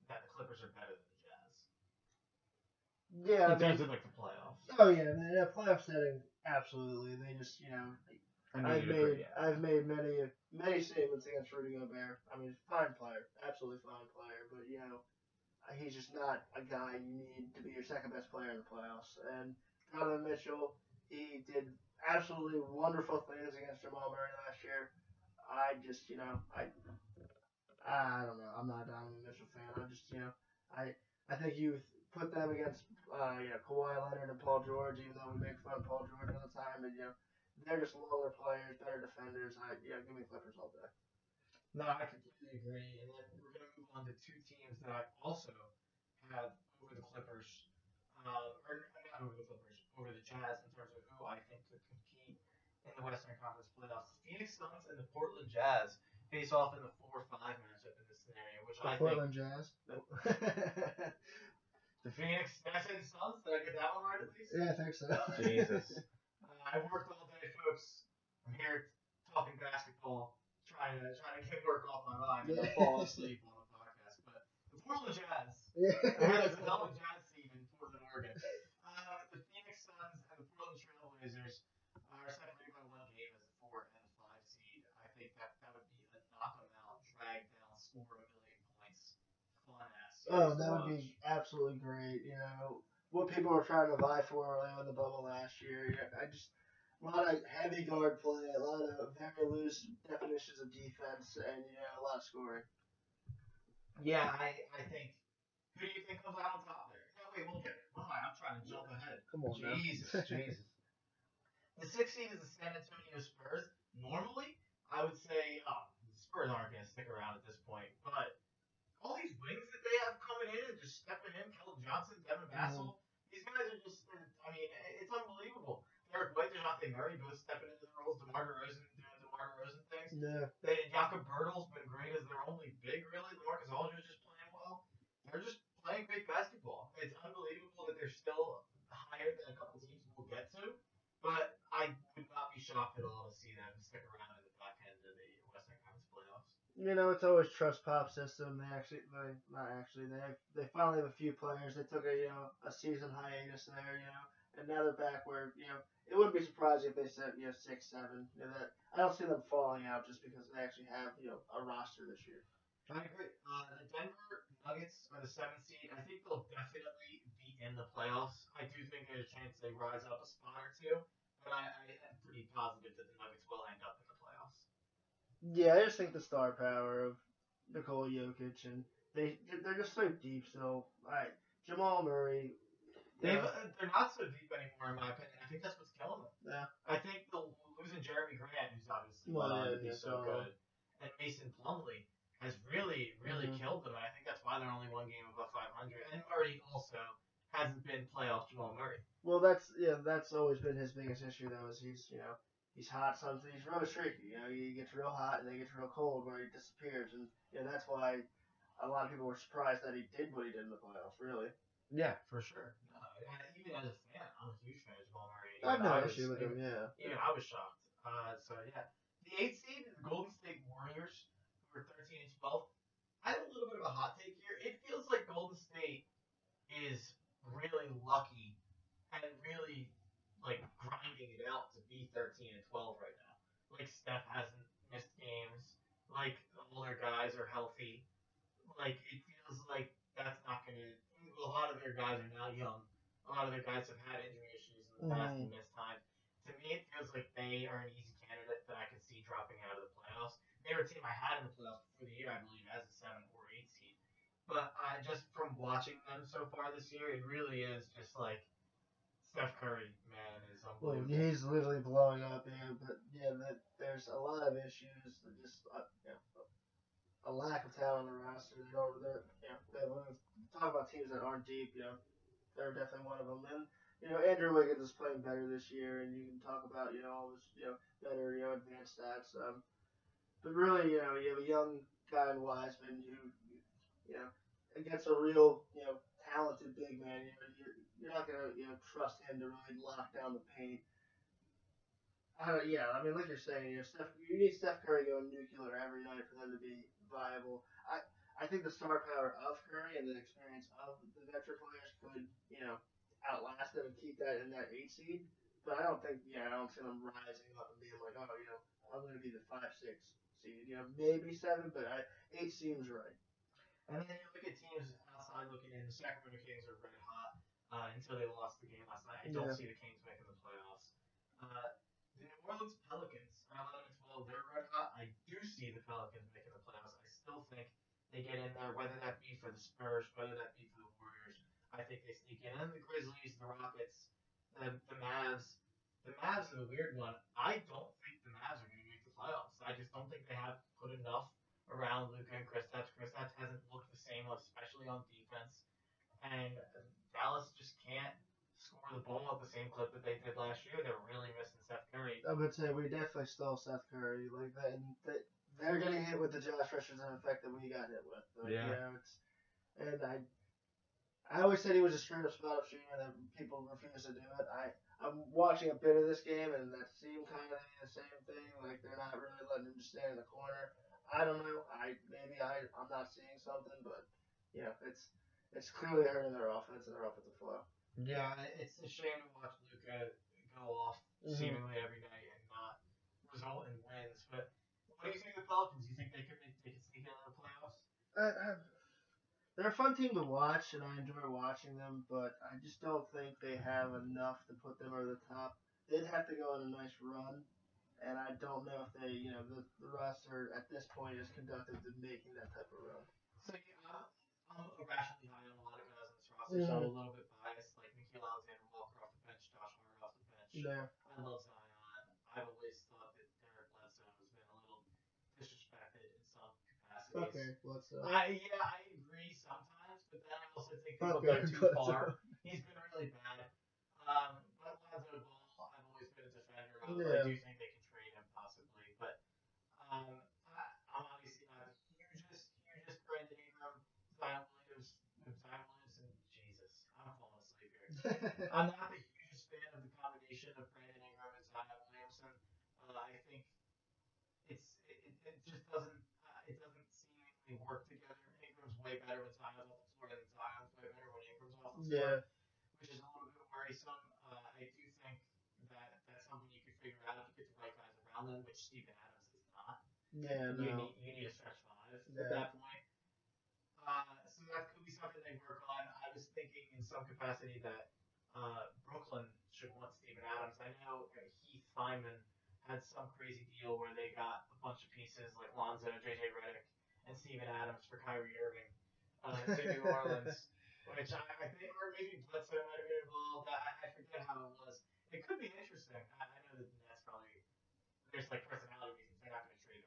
S1: that the Clippers are better than
S2: Yeah, I
S1: in terms of like the playoffs.
S2: oh yeah, I in a playoff setting, absolutely. They just you know
S3: I
S2: I've made
S3: agree, yeah.
S2: I've made many many statements against Rudy Gobert. I mean, fine player, absolutely fine player, but you know, he's just not a guy you need to be your second best player in the playoffs. And Donovan Mitchell, he did absolutely wonderful things against Jamal Murray last year. I just you know I I don't know. I'm not a Donovan Mitchell fan. I'm just you know I I think you put them against uh, you know Kawhi Leonard and Paul George, even though we make fun of Paul George all the time, and you know they're just longer players, better defenders. I yeah, give me Clippers all day.
S1: No, I completely agree. And then we're going to move on to two teams that I also have over the Clippers, uh, or not over the Clippers, over the Jazz in terms of who I think could compete in the Western Conference playoffs. The Phoenix Suns and the Portland Jazz face off in the 4-5 matchup in this scenario, which I think
S2: Portland Jazz.
S1: the Phoenix. Did I say Suns? Did I get that one right at least?
S2: yeah, I think so.
S3: Jesus.
S1: Uh, I worked all day, folks. I'm here talking basketball, trying to trying to get work off my mind and
S2: Yeah.
S1: fall asleep on the podcast. But the Portland Jazz,
S2: Yeah.
S1: it's a hell of a Jazz team in Portland, Oregon. Uh, the Phoenix Suns and the Portland Trailblazers are separated by one game as a four and a five seed. I think that that would be a knock 'em out, drag down, score a million points, fun ass.
S2: Oh, that would be absolutely great. You know what people were trying to vie for early on the bubble last year. you I just a lot of heavy guard play, a lot of very loose definitions of defense, and you know a lot of scoring.
S1: Yeah, I, I think. Who do you think comes out on top there? No, wait, we'll get it. Hold on, I'm trying to jump ahead.
S2: Come on, now.
S1: Jesus, Jesus. The sixth seed is the San Antonio Spurs. Normally, I would say, oh, the Spurs aren't going to stick around at this point, but all these wings that they have coming in and just stepping in, Keldon Johnson, Devin Vassell, these guys are just, I mean, it's unbelievable. Derrick White, DeJounte Murray both stepping into the roles, DeMar DeRozan doing DeMar DeRozan things.
S2: Yeah.
S1: They, Jakob Poeltl's been great as their only big, really. Lamarcus Aldridge is just playing well. They're just playing great basketball. It's unbelievable that they're still higher than a couple teams will get to. But I would not be shocked at all to see them stick around at the back end of the Western Conference playoffs.
S2: You know, it's always trust pop system. They actually, they, not actually, they have, they finally have a few players. They took a you know a season hiatus there, you know, and now they're back where you know it wouldn't be surprising if they said you know six, seven. You know that I don't see them falling out just because they actually have you know a roster this year.
S1: I agree. Uh, the Denver Nuggets are the seventh seed. I think they'll definitely be in the playoffs. I do think there's a chance they rise up a spot or two, but I, I am pretty positive that the Nuggets will end up in the playoffs.
S2: Yeah, I just think the star power of Nikola Jokic and they they're just so deep. So, right, Jamal Murray.
S1: They've,
S2: yeah,
S1: they're not so deep anymore, in my opinion. I think that's what's killing them.
S2: Yeah.
S1: I think the losing Jerami Grant, who's obviously
S2: Well, yeah,
S1: be so good, and Mason Plumlee has really, really
S2: Mhm.
S1: killed them. And I think that's why they're only one game above 500. And Murray also hasn't been playoff Jamal Murray.
S2: Well, that's yeah, that's always been his biggest issue though. Is he's you know he's hot sometimes he's really streaky. You know he gets real hot and then he gets real cold where he disappears, and you know that's why a lot of people were surprised that he did what he did in the playoffs. Really,
S1: Yeah, for sure. No, even as a fan, I'm a huge fan of Jamal Murray.
S2: I have
S1: Even
S2: no
S1: was-
S2: issue with him. Yeah,
S1: Even I was shocked. Uh, so yeah, the eighth seed, the Golden State Warriors, who are 13 and 12. I have a little bit of a hot take here. It feels like Golden State is really lucky and really like grinding it out to be 13 and 12 right now. Like Steph hasn't missed games. Like all their guys are healthy. Like it feels like that's not gonna. A lot of their guys are now young. A lot of their guys have had injury issues in the past and mm. missed time. To me, it feels like they are an easy candidate that I could see dropping out of the playoffs. They were a team I had in the playoffs before the year, I believe, as a seven or eight seed. But I just from watching them so far this year, it really is just like Steph Curry, man, is
S2: well
S1: unbelievable.
S2: he's literally blowing up. Yeah, but yeah, that, there's a lot of issues. that Just uh, you know, a lack of talent on the roster. They don't. They're you know they want to talk about teams that aren't deep. You know, they're definitely one of them. And you know, Andrew Wiggins is playing better this year, and you can talk about you know all his you know better you know advanced stats. Um, but really, you know, you have a young guy in Wiseman who, you know, against a real you know talented big man. You know, you're, not gonna you know trust him to really lock down the paint. I don't, yeah, I mean, like you're saying, you know, Steph, you need Steph Curry going nuclear every night for them to be viable. I, I think the star power of Curry and the experience of the veteran players could, you know, outlast them and keep that in that eight seed. But I don't think, yeah, I don't see them rising up and being like, oh, you know, I'm to be the five, six seed. You know, maybe seven, but I, eight seems right.
S1: And then you look at teams outside looking in. The Sacramento Kings are red hot uh, until they lost the game last night. I don't
S2: Yeah.
S1: see the Kings making the playoffs. Uh, the New Orleans Pelicans are 11 and 12. They're red hot. I do see the Pelicans making the playoffs. I still think they get in there, whether that be for the Spurs, whether that be for the Warriors. I think they sneak in. And the Grizzlies, the Rockets, the, the Mavs. The Mavs are the weird one. I don't think the Mavs are going to make the playoffs. I just don't think they have put enough around Luka and Kristaps. Kristaps hasn't looked the same, especially on defense. And Dallas just can't score the ball at the same clip that they did last year. They're really missing Seth Curry.
S2: I would say we definitely stole Seth Curry like that, and they, they're getting hit with the Josh Richardson effect that we got hit with. Like,
S1: Yeah.
S2: You know, it's, and I, I always said he was a straight up spot up shooter, and people refuse to do it. I, I'm watching a bit of this game, and that seemed kind of the same thing. Like they're not really letting him just stand in the corner. I don't know. I maybe I I'm not seeing something, but yeah, it's it's clearly hurting their offense and their offensive flow.
S1: Yeah, it's a shame to watch Luka go off
S2: Mhm.
S1: seemingly every night and not result in wins. But what do you think of the Pelicans? Do you think they could make, they could sneak into the playoffs?
S2: I, I, they're a fun team to watch, and I enjoy watching them. But I just don't think they have enough to put them over the top. They'd have to go on a nice run, and I don't know if they, you know, the, the roster at this point is conductive to making that type of run.
S1: So yeah, I'm irrationally high on a lot of guys on this roster, so I'm a little bit biased. Like Nickeil Alexander Walker off the bench, Josh Hart off the bench.
S2: Yeah.
S1: I love Zion. I've always thought that Derek Bledsoe has been a little disrespected in some capacities.
S2: Okay, let's. Uh,
S1: I yeah, I agree sometimes, but then I also think people go too
S2: Bledsoe.
S1: far. He's been really bad. Um, but Lonzo Ball, I've always been a defender of.
S2: Yeah.
S1: I do think they can trade him possibly, but um, I, I'm obviously not the hugest, hugest Brandon Ingram, Zion Williams, Zion Williams, and Jesus, I'm falling asleep here. I'm not a huge fan of the combination of Brandon Ingram and Zion Williamson. Uh, I think it's it, it, just doesn't uh, it doesn't seemingly work together. Ingram's way better when Zion's off the floor than Zion's way better when Ingram's off the floor,
S2: yeah.
S1: which is a little bit worrisome. Uh, I do think that that's something you could figure out if you get the right guys around them, which Steven Adams is not.
S2: Yeah. no.
S1: You need you need a stretch five
S2: Yeah.
S1: at that point. Uh, so that could be something they work on. I was thinking in some capacity that uh, Brooklyn should want Steven Adams. I know Heath Feynman had some crazy deal where they got a bunch of pieces like Lonzo, JJ Redick, and Steven Adams for Kyrie Irving uh, to New Orleans, which I, I think, or maybe Bledsoe might have been involved. I, I forget how it was. It could be interesting. I, I know that the Nets probably there's like personality reasons they're not going to trade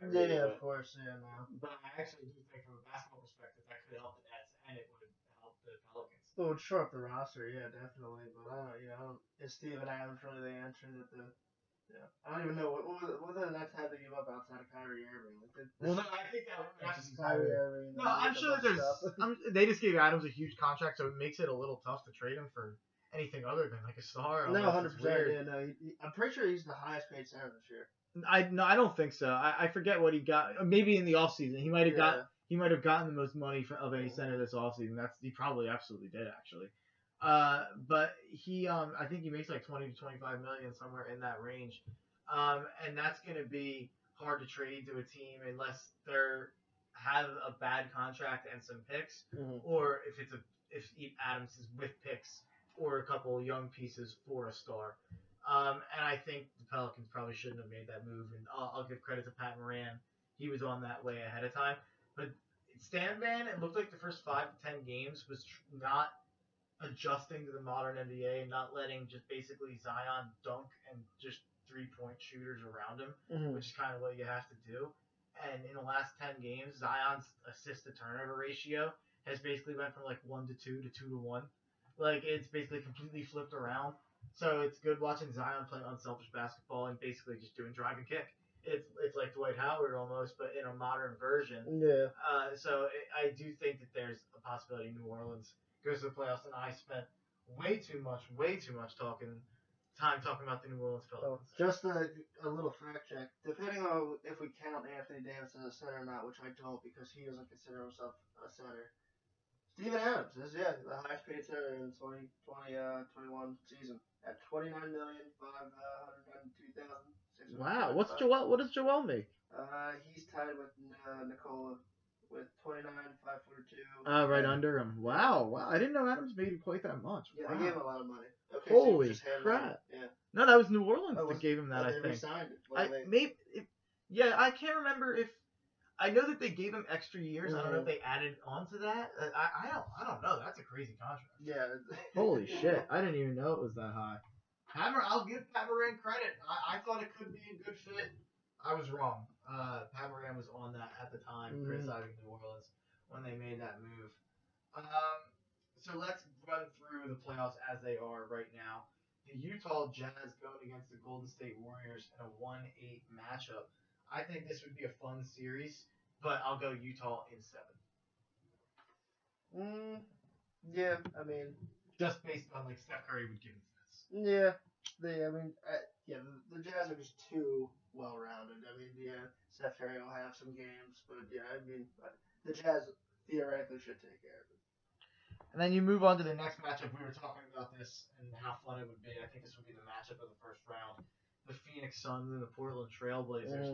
S1: Kyrie,
S2: Yeah,
S1: but-
S2: of course. Yeah. No.
S1: but I actually do think from a basketball perspective that could help the Nets and it would help the Pelicans.
S2: It would shore up the roster, yeah, definitely. But I don't, you know, I don't, is Steven Adams really the answer that the, yeah, I don't even know what what, what the Nets had to give up outside of Kyrie Irving. Like,
S1: Well, no, I think that would
S2: it's
S1: actually
S2: just Kyrie Irving.
S3: No, I'm sure that there's. I'm, they just gave Adams a huge contract, so it makes it a little tough to trade him for anything other than like a star.
S2: No, hundred percent. Yeah, no. He, he- I'm pretty sure he's the highest paid center this year.
S3: I no, I don't think so. I, I forget what he got. Maybe in the offseason. he might have got he might have gotten the most money for, of any center this offseason. That's he probably absolutely did actually. Uh, but he um I think he makes like 20 to 25 million somewhere in that range. Um, and that's going to be hard to trade to a team unless they're have a bad contract and some picks, or if it's a if Adams is with picks or a couple young pieces for a star. Um, and I think the Pelicans probably shouldn't have made that move. And I'll, I'll give credit to Pat Moran; he was on that way ahead of time. But Stan Van, it looked like the first five to ten games was tr- not adjusting to the modern NBA not letting just basically Zion dunk and just three point shooters around him which is kind of what you have to do. And in the last ten games, Zion's assist to turnover ratio has basically went from like one to two to two to one. Like it's basically completely flipped around. So it's good watching Zion play unselfish basketball and basically just doing drive and kick. It's it's like Dwight Howard almost, but in a modern version.
S2: Yeah.
S3: Uh, so I I do think that there's a possibility New Orleans goes to the playoffs, and I spent way too much, way too much talking time talking about the New Orleans
S2: Oh,
S3: Pelicans.
S2: just a, a little fact check. Depending on if we count Anthony Davis as a center or not, which I don't because he doesn't consider himself a center. Steven Adams is yeah the highest paid center in 2020 uh, 21 season at twenty nine million five hundred ninety two thousand.
S3: Wow, what's Joel? What does Joel make?
S2: Uh, he's tied with uh, Nikola with twenty nine five forty two.
S3: Uh, right under him. Wow, wow. I didn't know Adams made quite that much.
S2: Yeah,
S3: wow.
S2: they gave him a lot of money. Okay,
S3: Holy
S2: hand
S3: crap.
S2: Yeah,
S3: No, that was New Orleans
S2: Oh,
S3: that
S2: was-
S3: gave him that.
S2: but
S3: I think.
S2: re-signed.
S3: I
S2: they-
S3: maybe. If, yeah, I can't remember if. I know that they gave him extra years. I don't know if
S2: Mhm.
S3: they added on to that. Uh, I, I don't. I don't know. That's a crazy contract.
S2: yeah.
S3: Holy shit! I didn't even know it was that high. Hammer, I'll give Pat Moran credit. I, I thought it could be a good fit. I was wrong. Uh, Pat Moran was on that at the time,
S2: Mhm.
S3: criticizing New Orleans when they made that move. Um, so let's run through the playoffs as they are right now. The Utah Jazz going against the Golden State Warriors in a 1-8 matchup. I think this would be a fun series, but I'll go Utah in seven,
S2: Mm, yeah, I mean,
S3: just based on like Steph Curry would give it fits.
S2: Yeah, they. I mean, I, yeah, the, the Jazz are just too well rounded. I mean, yeah, Steph Curry will have some games, but yeah, I mean, uh, the Jazz theoretically should take care of it.
S1: And then you move on to the next matchup. We were talking about this and how fun it would be. I think this would be the matchup of the first round. The Phoenix Suns and the Portland Trailblazers.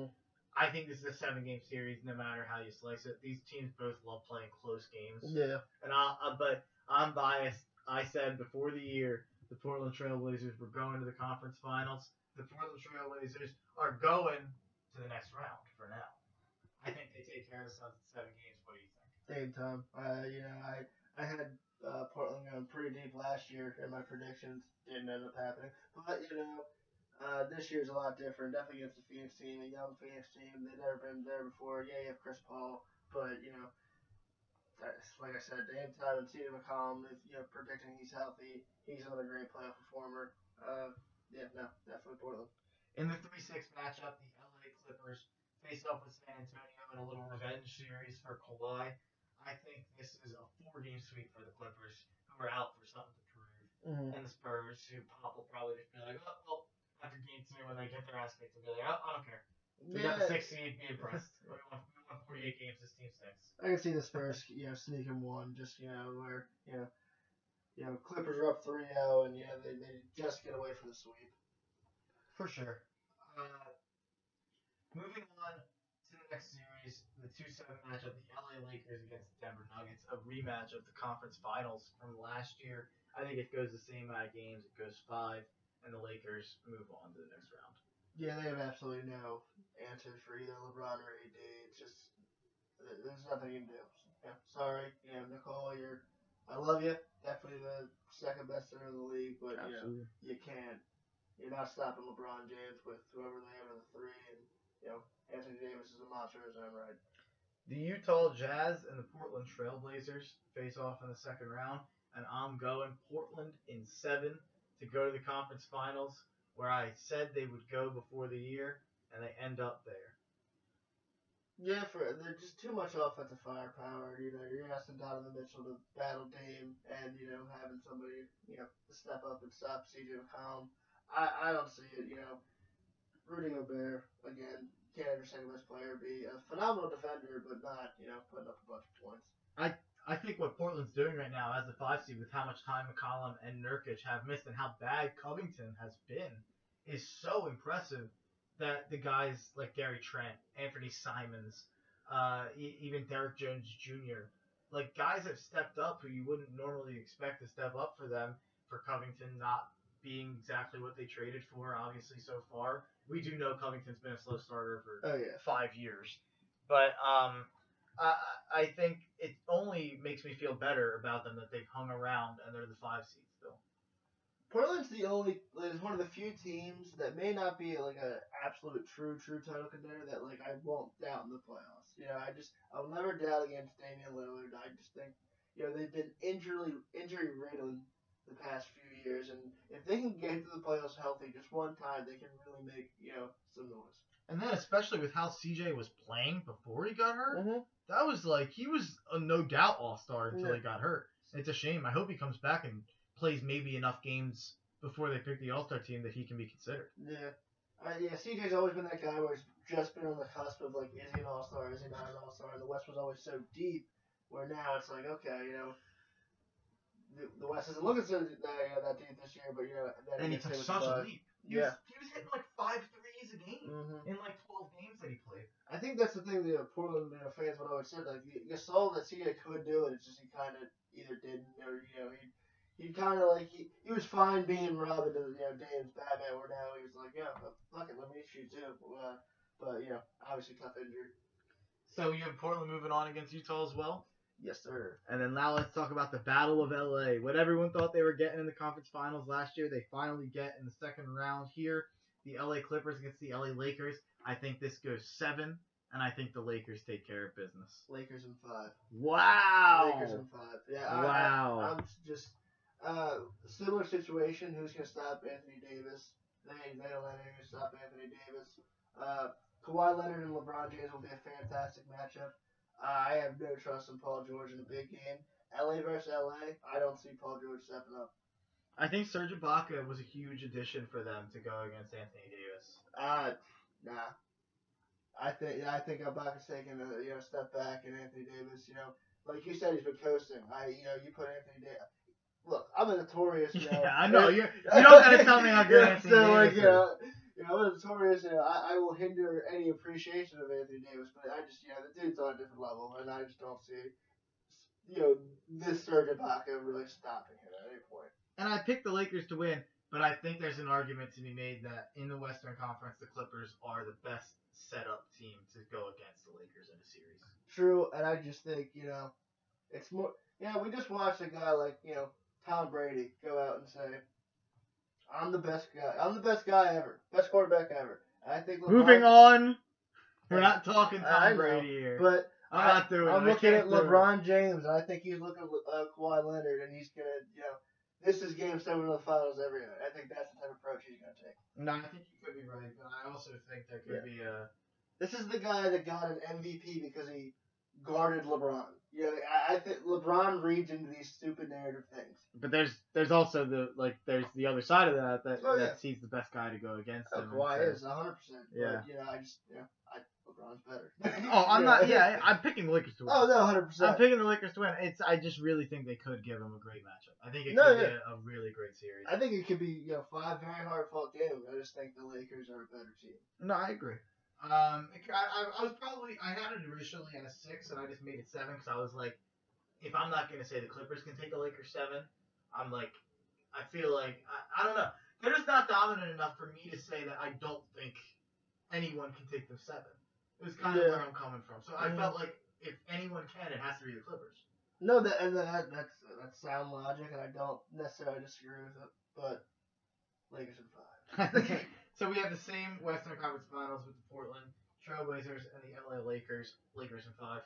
S1: I think this is a seven game series, no matter how you slice it. These teams both love playing close games.
S2: Yeah.
S1: And I, uh, but I'm biased. I said before the year the Portland Trailblazers were going to the conference finals. The Portland Trailblazers are going to the next round for now. I think they take care of the Suns in seven games. What do you think?
S2: Same time. Uh, you know, I I had uh, Portland going pretty deep last year in my predictions. Didn't end up happening, but you know. Uh, this year's a lot different. Definitely against the Phoenix team, a young Phoenix team. They've never been there before. Yeah, you have Chris Paul, but you know, that's, like I said, Dame Time and C.J. McCollum. If you know, predicting he's healthy, he's another great playoff performer. Uh, yeah, no, definitely Portland.
S1: In the 3 6 matchup, the LA Clippers face off with San Antonio in a little revenge series for Kawhi. I think this is a four game sweep for the Clippers, who are out for something to prove.
S2: Mm-hmm.
S1: And the Spurs, who Pop will probably just be like, oh, well, after game two, when they get their ass kicked, they'll be like, oh, I don't care. We got the six seed, be impressed. we, won, we won 48 games, this team stinks.
S2: I can see the Spurs, you know, sneaking one, just you know, where you know, you know, Clippers are up 3-0, and yeah, they, they just get away from the sweep.
S1: For sure. Uh, moving on to the next series, the 2-7 matchup, the LA Lakers against the Denver Nuggets, a rematch of the conference finals from last year. I think it goes the same amount of games. It goes five, and the Lakers move on to the next round.
S2: Yeah, they have absolutely no answers for either LeBron or AD. It's just there's nothing you can do. Yeah, sorry, you know, Nicole, you're. I love you. Definitely the second best center in the league, but you know, you can't. You're not stopping LeBron James with whoever they have in the three, and you know, Anthony Davis is a monster in his own right.
S1: The Utah Jazz and the Portland Trailblazers face off in the second round, and I'm going Portland in seven to go to the conference finals, where I said they would go before the year, and they end up there.
S2: Yeah, for they're just too much offensive firepower. You know, you're asking Donovan Mitchell to battle Dame, and you know having somebody you know to step up and stop CJ McCollum. I I don't see it. You know, Rudy Gobert again can't understand second best player be a phenomenal defender, but not you know putting up a bunch of points.
S1: I think what Portland's doing right now as a five seed with how much time McCollum and Nurkic have missed and how bad Covington has been is so impressive that the guys like Gary Trent, Anfernee Simons, uh, e- even Derrick Jones Jr., like guys have stepped up who you wouldn't normally expect to step up for them for Covington not being exactly what they traded for, obviously, so far. We do know Covington's been a slow starter for
S2: Oh yeah.
S1: five years. But um, I, I think it only makes me feel better about them that they've hung around and they're the five seed still.
S2: Portland's the only is one of the few teams that may not be like an absolute true true title contender that like I won't doubt in the playoffs. You know, I just I'll never doubt against Damian Lillard. I just think you know they've been injury injury riddled the past few years, and if they can get to the playoffs healthy just one time, they can really make you know some noise.
S1: And then especially with how CJ was playing before he got hurt,
S2: Mm-hmm.
S1: that was like he was a no doubt all star until
S2: Yeah.
S1: he got hurt. It's a shame. I hope he comes back and plays maybe enough games before they pick the all star team that he can be considered.
S2: Yeah. Uh, yeah, CJ's always been that guy where he's just been on the cusp of like, is he an all star? Is he not an all star? And the West was always so deep, where now it's like, okay, you know, the, the West isn't looking so uh, you know, that deep this year, but you know, then
S1: And he took such a leap. He
S2: Yeah.
S1: was, he was hitting like five a game
S2: hmm
S1: in like 12 games that he played.
S2: I think that's the thing that Portland you know, fans would always say. Like, you, you saw that CJ could do it. It's just he kind of either didn't or you know he. He kind of like he, he was fine being Robin to you know Dame's Batman. Where now he was like, yeah, fuck it, let me shoot too. Uh, but you know, obviously tough injury.
S1: So you have Portland moving on against Utah as well.
S2: Yes, sir.
S1: And then now let's talk about the Battle of LA. What everyone thought they were getting in the conference finals last year, they finally get in the second round here. The LA Clippers against the LA Lakers. I think this goes seven, and I think the Lakers take care of business.
S2: Lakers in five.
S1: Wow.
S2: Lakers in five. Yeah. I-
S1: Wow.
S2: I, am just uh, similar situation. Who's gonna stop Anthony Davis? They they don't let anyone stop Anthony Davis. Uh, Kawhi Leonard and LeBron James will be a fantastic matchup. Uh, I have no trust in Paul George in a big game. LA versus LA. I don't see Paul George stepping up.
S1: I think Serge Ibaka was a huge addition for them to go against Anthony Davis.
S2: Uh, nah. I think I think Ibaka's taking a you know step back, and Anthony Davis, you know, like you said, he's been coasting. I you know you put Anthony Davis. Look, I'm a notorious. You know,
S1: Yeah, I know. You you don't gotta tell me how good
S2: yeah,
S1: Anthony
S2: so,
S1: Davis
S2: like,
S1: is.
S2: you know, you know, I'm a notorious. You know, I, I will hinder any appreciation of Anthony Davis, but I just you know the dude's on a different level, and I just don't see you know this Serge Ibaka really stopping him at any point.
S1: And I picked the Lakers to win, but I think there's an argument to be made that in the Western Conference, the Clippers are the best set up team to go against the Lakers in a series.
S2: True, and I just think you know, it's more. Yeah, we just watched a guy like you know Tom Brady go out and say, "I'm the best guy. I'm the best guy ever. Best quarterback ever." And I think LeBron,
S1: Moving on. We're not talking Tom
S2: know,
S1: Brady here.
S2: but
S1: I'm not doing.
S2: I'm looking at
S1: do it.
S2: LeBron James, and I think he's looking at uh, Kawhi Leonard, and he's gonna, you know, this is Game Seven of the Finals every. I think that's the type of approach he's gonna take.
S1: No, I think you could be right, but I also think there could be a.
S2: This is the guy that got an MVP because he guarded LeBron. You know, I, I think LeBron reads into these stupid narrative things.
S1: But there's there's also the like there's the other side of that that
S2: Oh, yeah.
S1: that's he's the best guy to go against
S2: Oh,
S1: him.
S2: Kawhi
S1: so-
S2: is 100. percent
S1: Yeah.
S2: But, you know, I just, know, I, LeBron's better.
S1: Oh, I'm not. Yeah, I'm picking the Lakers to win.
S2: Oh no,
S1: hundred
S2: percent.
S1: I'm picking the Lakers to win. It's I just really think they could give them a great matchup. I think it
S2: No,
S1: could be a, a really great series.
S2: I think it could be, you know, five very hard fought games. I just think the Lakers are a better team.
S1: No, I agree. Um, I, I, I was probably I had it originally at a six, and I just made it seven because I was like, if I'm not gonna say the Clippers can take the Lakers seven, I'm like, I feel like I, I don't know. They're just not dominant enough for me to say that I don't think anyone can take them seven. It was kind of
S2: Yeah.
S1: where I'm coming from. So I
S2: Mhm.
S1: felt like if anyone can, it has to be the Clippers.
S2: No, that and that that's that's sound logic, and I don't necessarily disagree with it. But Lakers in five. Okay.
S1: so we have the same Western Conference Finals with the Portland Trailblazers and the LA Lakers. Lakers in five.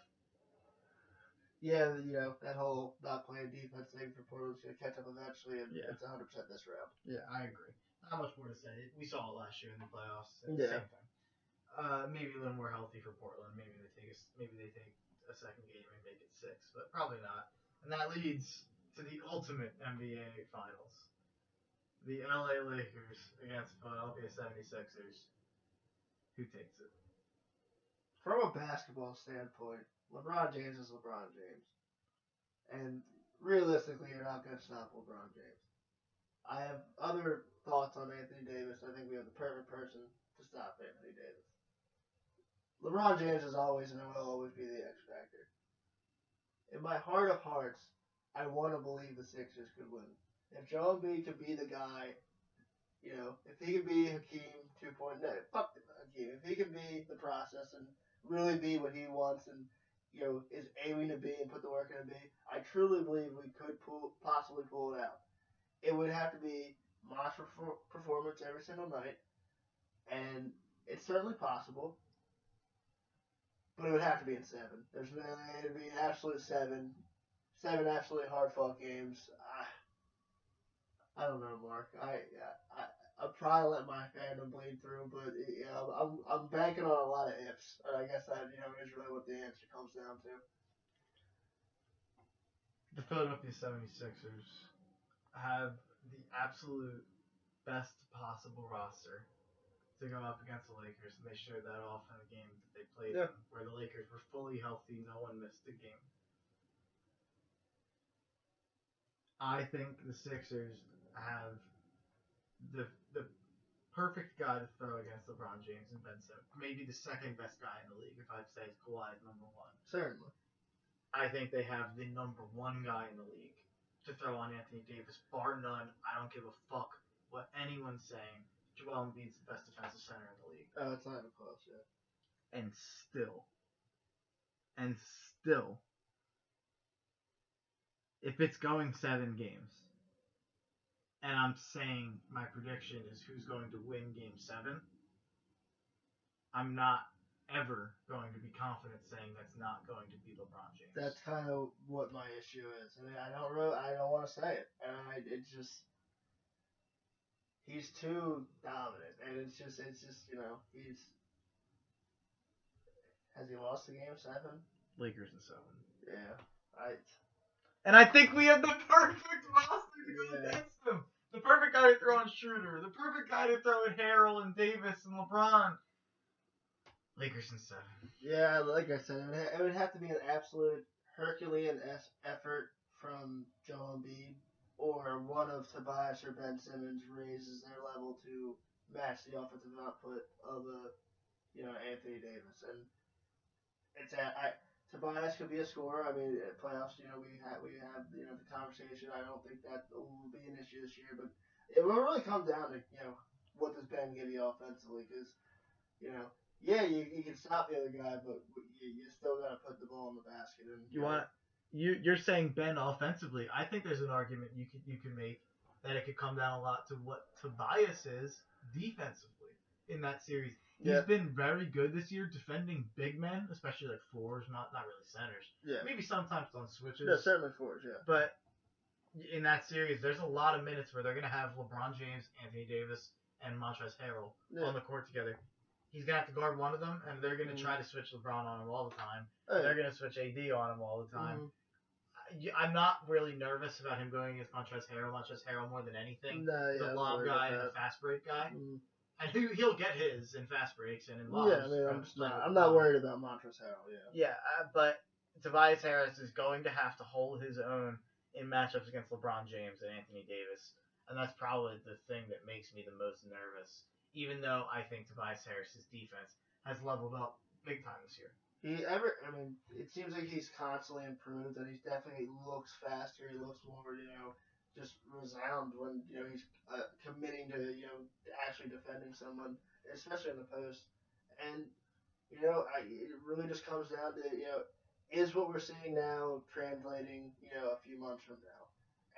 S2: Yeah, you know that whole not playing defense thing for Portland's gonna catch up eventually, and
S1: Yeah.
S2: it's 100 percent this round.
S1: Yeah, I agree. Not much more to say. We saw it last year in the playoffs.
S2: Yeah.
S1: the Same thing. Uh, maybe a little more healthy for Portland. Maybe they take a, maybe they take a second game and make it six, but probably not. And that leads to the ultimate NBA Finals. The LA Lakers against the Philadelphia 76ers. Who takes it?
S2: From a basketball standpoint, LeBron James is LeBron James, and realistically, you're not gonna stop LeBron James. I have other thoughts on Anthony Davis. I think we have the perfect person to stop Anthony Davis. LeBron James is always and will always be the X factor. In my heart of hearts, I want to believe the Sixers could win. If Joel Embiid could be the guy, you know, if he could be Hakeem 2.0, fuck Hakeem. If he could be the process and really be what he wants and you know is aiming to be and put the work in to be, I truly believe we could pull possibly pull it out. It would have to be monster perfor- performance every single night, and it's certainly possible. But it would have to be in seven. There's it'd be an absolute seven, seven absolutely hard fought games. I, I don't know, Mark. I I I'll probably let my fandom bleed through, but know, I'm I'm banking on a lot of ifs, and I guess that you know is really what the answer comes down to.
S1: The Philadelphia 76ers have the absolute best possible roster to go up against the Lakers, and they showed that off in the game that they played
S2: Yeah.
S1: where the Lakers were fully healthy, no one missed a game. I think the Sixers have the the perfect guy to throw against LeBron James and Ben Simmons. Maybe the second best guy in the league, if I'd say Kawhi is number one.
S2: Certainly.
S1: I think they have the number one guy in the league to throw on Anthony Davis, bar none. I don't give a fuck what anyone's saying. Joel Embiid's the best defensive center in the league,
S2: Oh, it's not even close yet.
S1: and still, and still, if it's going seven games, and I'm saying my prediction is who's going to win Game Seven, I'm not ever going to be confident saying that's not going to be LeBron James.
S2: That's kind of what my issue is. I mean, I don't really, I don't want to say it, and I, it's just he's too dominant, and it's just, it's just, you know, he's has he lost the game seven?
S1: Lakers and seven.
S2: Yeah, I.
S1: And I think we have the perfect roster to go
S2: Yeah.
S1: against them. The perfect guy to throw in Schroeder. The perfect guy to throw in Harrell and Davis and LeBron. Lakers in seven.
S2: Yeah, like I said, it would, ha- it would have to be an absolute Herculean es- effort from Joel Embiid, or one of Tobias or Ben Simmons raises their level to match the offensive output of a, you know, Anthony Davis. And it's at, I, Tobias could be a scorer. I mean, at playoffs, you know, we have we have you know the conversation. I don't think that will be an issue this year, but it will really come down to you know what does Ben give you offensively because you know yeah, you, you can stop the other guy, but you, you still got to put the ball in the basket. And
S1: You want you you're saying Ben offensively. I think there's an argument you could you can make that it could come down a lot to what Tobias is defensively in that series. He's
S2: Yeah.
S1: been very good this year defending big men, especially like fours, not not really centers.
S2: Yeah.
S1: Maybe sometimes on switches.
S2: Yeah, certainly fours. Yeah.
S1: But in that series, there's a lot of minutes where they're gonna have LeBron James, Anthony Davis, and Montrezl Harrell
S2: Yeah.
S1: on the court together. He's gonna have to guard one of them, and they're gonna
S2: Mhm.
S1: try to switch LeBron on him all the time.
S2: Oh,
S1: They're gonna switch AD on him all the time.
S2: Mhm.
S1: I- I'm not really nervous about him going against Montrezl Harrell. Montrezl Harrell more than anything.
S2: Nah,
S1: He's
S2: yeah,
S1: a
S2: I'm
S1: lob guy
S2: about
S1: and a fast break guy,
S2: Mhm.
S1: and he, he'll get his in fast breaks and in lobs.
S2: Yeah, I mean, I'm just not. I'm not worried about Montrezl Harrell. Yeah.
S1: Yeah, uh, but Tobias Harris is going to have to hold his own in matchups against LeBron James and Anthony Davis, and that's probably the thing that makes me the most nervous. Even though I think Tobias Harris's defense has leveled up big time this year.
S2: He ever. I mean, it seems like he's constantly improved, and he definitely looks faster. He looks more, you know, just resound when you know he's uh, committing to you know actually defending someone, especially in the post. And you know, I, it really just comes down to you know, is what we're seeing now translating you know a few months from now,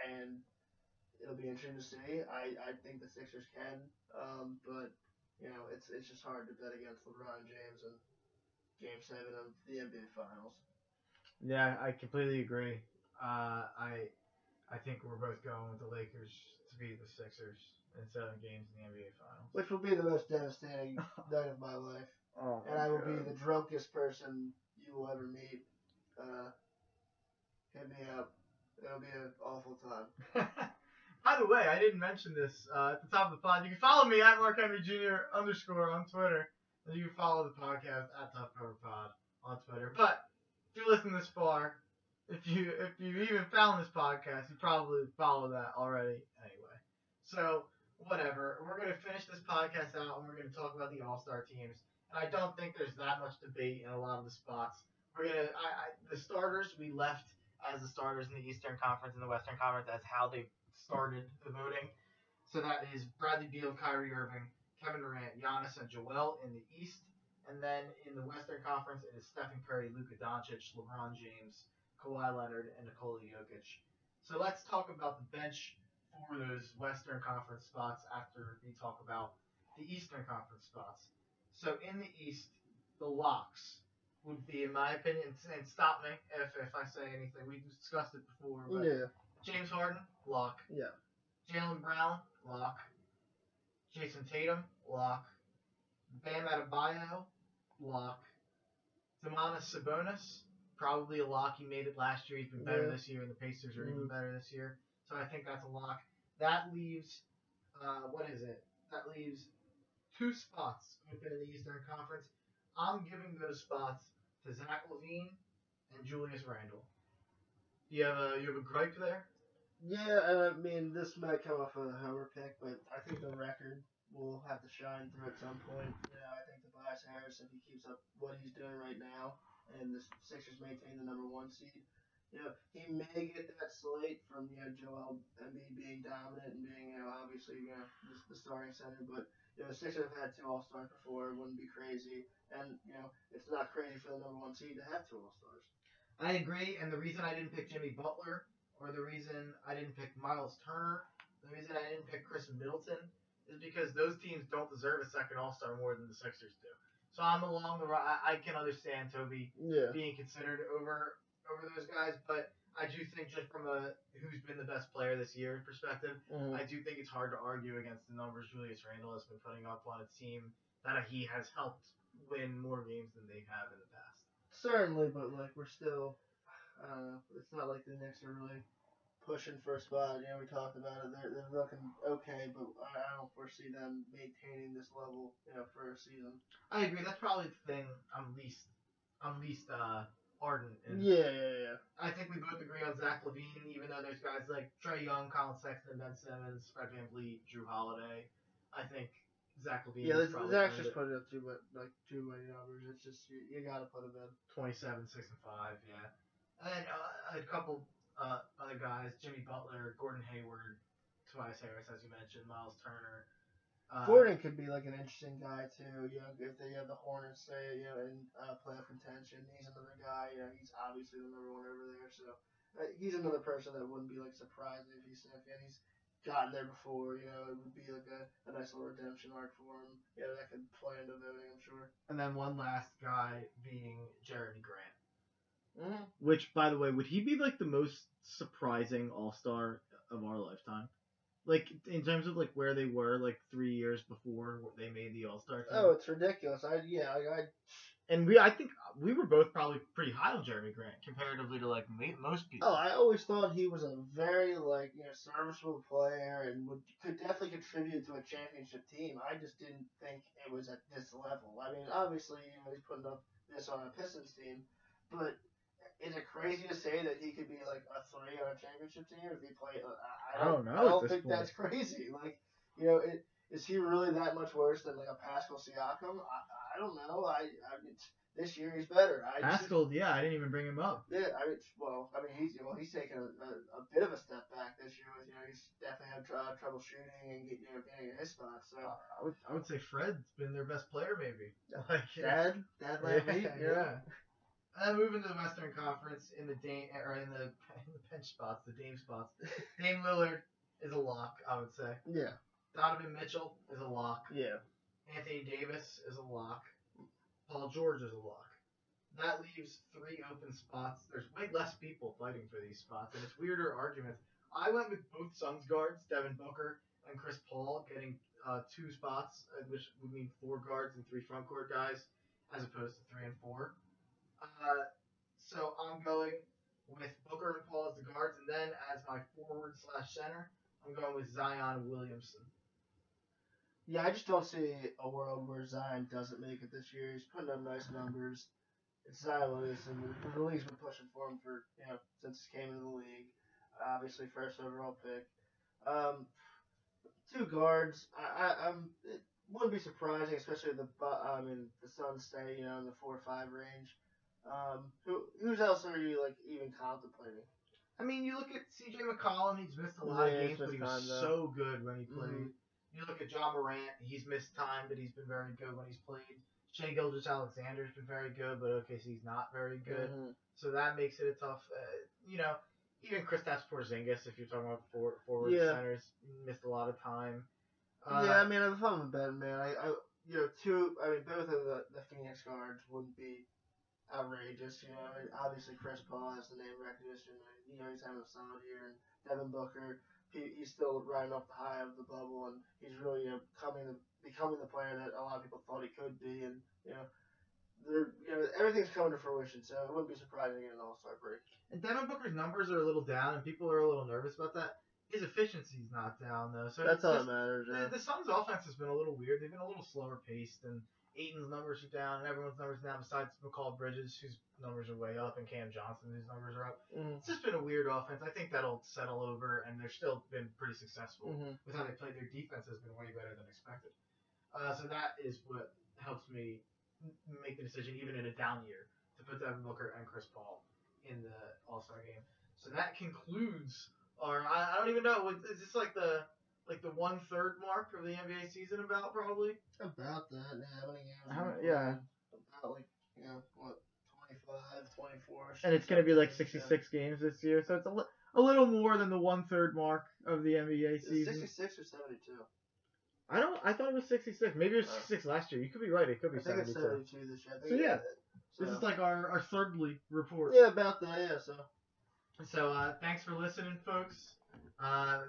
S2: and it'll be interesting to see. I, I think the Sixers can, um, but you know, it's it's just hard to bet against LeBron James and Game Seven of the NBA Finals.
S1: Yeah, I completely agree. Uh, I I think we're both going with the Lakers to beat the Sixers in seven games in the NBA Finals.
S2: Which will be the most devastating night of my life.
S1: Oh,
S2: And I will be the drunkest person you will ever meet. Uh, hit me up. It'll be an awful time.
S1: By the way, I didn't mention this uh, at the top of the pod. You can follow me at Mark Henry Jr. underscore on Twitter, and you can follow the podcast at Tough Cover Pod on Twitter. But if you listen this far, if you if you even found this podcast, you probably follow that already anyway. So whatever, we're gonna finish this podcast out, and we're gonna talk about the All Star teams. And I don't think there's that much debate in a lot of the spots. We're gonna I, I, the starters we left as the starters in the Eastern Conference and the Western Conference as how they started the voting. So that is Bradley Beal, Kyrie Irving, Kevin Durant, Giannis, and Joel in the East. And then in the Western Conference, it is Stephen Curry, Luka Doncic, LeBron James, Kawhi Leonard, and Nikola Jokic. So let's talk about the bench for those Western Conference spots after we talk about the Eastern Conference spots. So in the East, the locks would be, in my opinion, and stop me if, if I say anything. We discussed it before, but
S2: Yeah.
S1: James Harden, lock.
S2: Yeah.
S1: Jaylen Brown, lock. Jayson Tatum, lock. Bam Adebayo, lock. Domantas Sabonis, probably a lock. He made it last year. He's been better
S2: Yeah.
S1: this year, and the Pacers are even
S2: Mhm.
S1: better this year. So I think that's a lock. That leaves, uh, what is it? That leaves two spots open in the Eastern Conference. I'm giving those spots to Zach LaVine and Julius Randle. You have a you have a gripe there?
S2: Yeah, uh, I mean, this might come off of a homer pick, but I think the record will have to shine through at some point. You know, I think Tobias Harris, if he keeps up what he's doing right now, and the Sixers maintain the number one seed, you know, he may get that slate from, you know, Joel Embiid being dominant and being, you know, obviously, you know, the, the starting center, but, you know, the Sixers have had two All-Stars before, it wouldn't be crazy, and, you know, it's not crazy for the number one seed to have two All-Stars.
S1: I agree, and the reason I didn't pick Jimmy Butler, or the reason I didn't pick Miles Turner, the reason I didn't pick Khris Middleton, is because those teams don't deserve a second All Star more than the Sixers do. So I'm along the. I I can understand Toby
S2: Yeah.
S1: being considered over over those guys, but I do think just from a who's been the best player this year perspective,
S2: Mm-hmm.
S1: I do think it's hard to argue against the numbers Julius Randle has been putting up on a team that he has helped win more games than they have in the past.
S2: Certainly, but like we're still, I don't know. It's not like the Knicks are really pushing for a spot. You know, we talked about it. They're, they're looking okay, but I, I don't foresee them maintaining this level, you know, for a season.
S1: I agree. That's probably the thing I'm least I'm least uh, ardent in.
S2: Yeah, yeah, yeah.
S1: I think we both agree on Zach LaVine, even though there's guys like Trae Young, Collin Sexton, Ben Simmons, Fred VanVleet, Jrue Holiday. I think Zach LaVine
S2: Yeah,
S1: is
S2: this,
S1: probably
S2: Zach's just
S1: it.
S2: putting up too much, like too many numbers. It's just you, you gotta put him in.
S1: 27, 6, and 5, yeah. And uh, a couple uh, other guys, Jimmy Butler, Gordon Hayward, Tobias Harris, as you mentioned, Miles Turner. Uh,
S2: Gordon could be like an interesting guy too. You know, if they have the Hornets say you know in uh, playoff contention, he's another guy. You know, he's obviously the number one over there. So uh, he's another person that wouldn't be like surprising if he's if he's gotten there before. You know, it would be like a, a nice little redemption arc for him. You know, that could play into voting. I'm sure.
S1: And then one last guy being Jerami Grant.
S2: Mm-hmm.
S5: Which, by the way, would he be like the most surprising All Star of our lifetime? Like in terms of like where they were like three years before they made the All Star team.
S2: Oh, it's ridiculous. I yeah, like, I
S5: and we, I think we were both probably pretty high on Jerami Grant comparatively to like ma- most people.
S2: Oh, I always thought he was a very like you know serviceable player and would could definitely contribute to a championship team. I just didn't think it was at this level. I mean, obviously, you know, he's putting up this on a Pistons team, but is it crazy to say that he could be like a three on a championship team if he played? Uh, I
S5: I don't know
S2: I don't
S5: this
S2: think
S5: point.
S2: that's crazy. Like, you know, it, is he really that much worse than like a Pascal Siakam? I, I don't know. I, I this year he's better. I just-
S5: yeah, I didn't even bring him up.
S2: yeah, I mean, well, I mean, he's well, he's taken a, a, a bit of a step back this year. With you know, he's definitely had tr- uh, trouble shooting and get, you know, getting in his spot. So,
S1: I would, I would say Fred's been their best player, maybe. Like,
S2: dad, dad,
S1: yeah,
S2: be,
S1: yeah. And then moving to the Western Conference in the Dame or in the in the bench spots, the Dame spots. Dame Lillard is a lock, I would say.
S2: yeah,
S1: Donovan Mitchell is a lock.
S2: yeah.
S1: Anthony Davis is a lock. Paul George is a lock. That leaves three open spots. There's way less people fighting for these spots, and it's weirder arguments. I went with both Suns guards, Devin Booker and Chris Paul, getting uh, two spots, uh, which would mean four guards and three front court guys, as opposed to three and four. Uh, so I'm going with Booker and Paul as the guards, and then as my forward slash center, I'm going with Zion Williamson.
S2: Yeah, I just don't see a world where Zion doesn't make it this year. He's putting up nice numbers. It's Zion Williamson. The, the league's been pushing for him for you know since he came into the league. Obviously, first overall pick. Um, two guards. I, I, I'm. It wouldn't be surprising, especially the I mean the Suns stay you know in the four or five range. Um, who who's else are you like even contemplating?
S1: I mean, you look at CJ McCollum, he's missed a lot
S2: Yeah,
S1: of games, but he was
S2: time,
S1: so good when he played.
S2: Mhm.
S1: You look at Ja Morant, he's missed time, but he's been very good when he's played. Shai Gilgeous Alexander's been very good, but OKC's not very good.
S2: Mhm.
S1: So that makes it a tough, uh, you know, even Kristaps Porzingis, if you're talking about for, forward
S2: Yeah.
S1: centers, missed a lot of time. Uh,
S2: yeah, I mean, I'm a betting man, I, I you know, two. I mean, both of the, the Phoenix guards wouldn't be outrageous. You know, I mean, obviously Chris Paul has the name recognition. You know, he's having a solid year, and Devin Booker, he, he's still riding off the high of the bubble, and he's really you know coming becoming the player that a lot of people thought he could be, and you know. They're, you know, everything's coming to fruition, so it wouldn't be surprising to get an All-Star break.
S1: And Devin Booker's numbers are a little down, and people are a little nervous about that. His efficiency's not down though, so
S2: That's all
S1: just-
S2: that matters.
S1: The, the Suns' offense has been a little weird. They've been a little slower paced, and Ayton's numbers are down, and everyone's numbers are down besides Mikal Bridges, whose numbers are way up, and Cam Johnson, whose numbers are up.
S2: Mhm.
S1: It's just been a weird offense. I think that'll settle over, and they're still been pretty successful
S2: Mhm.
S1: with how they played. Their defense has been way better than expected. Uh, so that is what helps me make the decision, even in a down year, to put Devin Booker and Chris Paul in the All Star game. So that concludes our. I, I don't even know. Is this like the like the one third mark of the NBA season? About probably.
S2: About that, yeah. How many games?
S5: How- yeah.
S2: About like, you know, what, 25, 24.
S5: And it's going to be like
S2: something,
S5: 66 games this year, so it's a, li- a little more than the one third mark of the NBA
S2: Is
S5: season.
S2: 66 or 72?
S5: I don't. I thought it was 66. Maybe it was
S2: Oh.
S5: 66 last year. You could be right. It could be
S2: think
S5: 72.
S2: 72 this year.
S5: So,
S2: think
S5: yeah.
S2: it-
S5: This is like our, our thirdly report.
S2: Yeah, about that, yeah, so.
S1: So uh, thanks for listening, folks. Uh,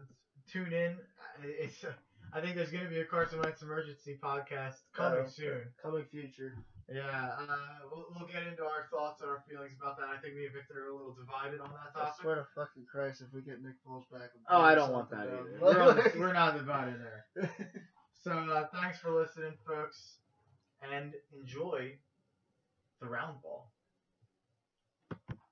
S1: tune in. It's. I think there's going to be a Carson Wentz emergency podcast coming
S2: Oh,
S1: soon.
S2: Coming future.
S1: Yeah, uh, we'll, we'll get into our thoughts and our feelings about that. I think me and Victor are a little divided on that
S2: I
S1: topic.
S2: swear to fucking Christ, if we get Nick Foles back. I'm
S6: Oh, I don't want that
S2: down
S6: either.
S1: We're, on, we're not divided there. So uh, thanks for listening, folks, and enjoy the round ball.